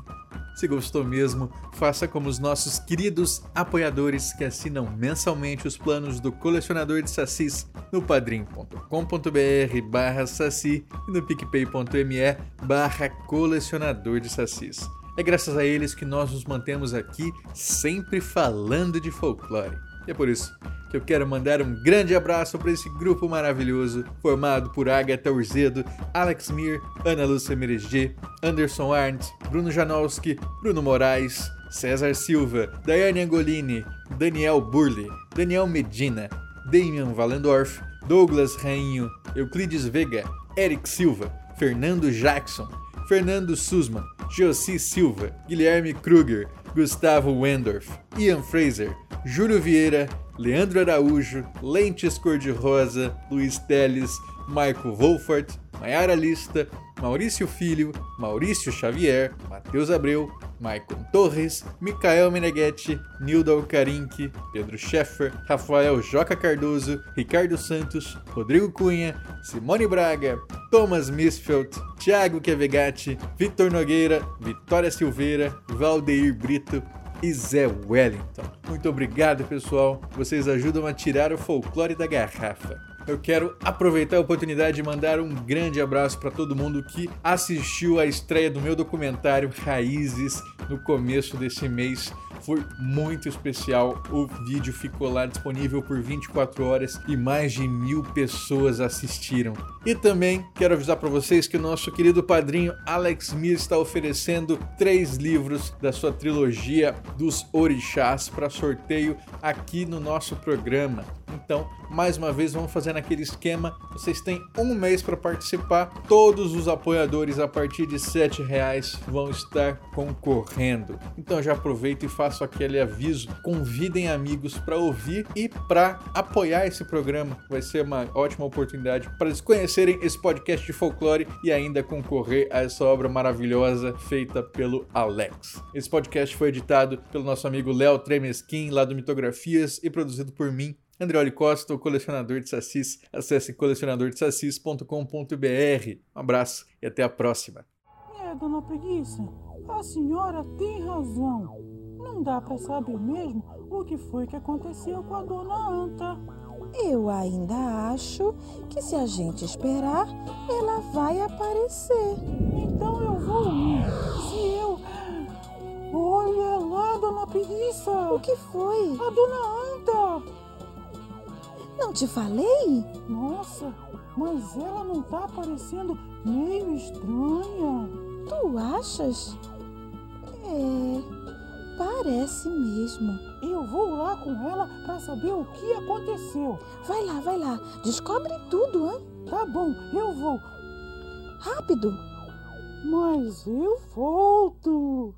Se gostou mesmo, faça como os nossos queridos apoiadores que assinam mensalmente os planos do colecionador de sacis no padrim.com.br barra saci e no picpay.me barra colecionador de sacis. É graças a eles que nós nos mantemos aqui sempre falando de folclore. E é por isso que eu quero mandar um grande abraço para esse grupo maravilhoso, formado por Agatha Urzedo, Alex Mir, Ana Lúcia Mereger, Anderson Arndt, Bruno Janowski, Bruno Moraes, César Silva, Daiane Angolini, Daniel Burli, Daniel Medina, Damian Valendorf, Douglas Rainho, Euclides Vega, Eric Silva, Fernando Jackson, Fernando Sussman, Josi Silva, Guilherme Kruger, Gustavo Wendorf, Ian Fraser, Júlio Vieira, Leandro Araújo, Lentes Cor-de-Rosa, Luiz Teles, Marco Wolfart, Maiara Lista, Maurício Filho, Maurício Xavier, Matheus Abreu, Maicon Torres, Micael Meneghetti, Nilda Alcarinque, Pedro Scheffer, Rafael Joca Cardoso, Ricardo Santos, Rodrigo Cunha, Simone Braga, Thomas Misfeld, Thiago Kevegatti, Vitor Nogueira, Vitória Silveira, Valdeir Brito, e Zé Wellington. Muito obrigado, pessoal. Vocês ajudam a tirar o folclore da garrafa. Eu quero aproveitar a oportunidade de mandar um grande abraço para todo mundo que assistiu à estreia do meu documentário Raízes no começo desse mês. Foi muito especial. O vídeo ficou lá disponível por 24 horas e mais de mil pessoas assistiram. E também quero avisar para vocês que o nosso querido padrinho Alex Mir está oferecendo três livros da sua trilogia dos Orixás para sorteio aqui no nosso programa. Então, mais uma vez, vamos fazer naquele esquema. Vocês têm um mês para participar. Todos os apoiadores a partir de R$ reais vão estar concorrendo. Então já aproveita e faço aquele aviso. Convidem amigos para ouvir e para apoiar esse programa. Vai ser uma ótima oportunidade para eles conhecerem esse podcast de folclore e ainda concorrer a essa obra maravilhosa feita pelo Alex. Esse podcast foi editado pelo nosso amigo Léo Tremesquim, lá do Mitografias, e produzido por mim, Andrioli Costa, o colecionador de sacis. Acesse colecionadordesacis.com.br. Um abraço e até a próxima. É, dona Preguiça, a senhora tem razão. Não dá para saber mesmo o que foi que aconteceu com a dona Anta. Eu ainda acho que se a gente esperar, ela vai aparecer. Então eu vou ir. Se eu. Olha lá, dona Preguiça! O que foi? A dona Anta! Não te falei? Nossa, mas ela não tá parecendo meio estranha. Tu achas? É, parece mesmo. Eu vou lá com ela para saber o que aconteceu. Vai lá, vai lá. Descobre tudo, hein? Tá bom, eu vou. Rápido. Mas eu volto.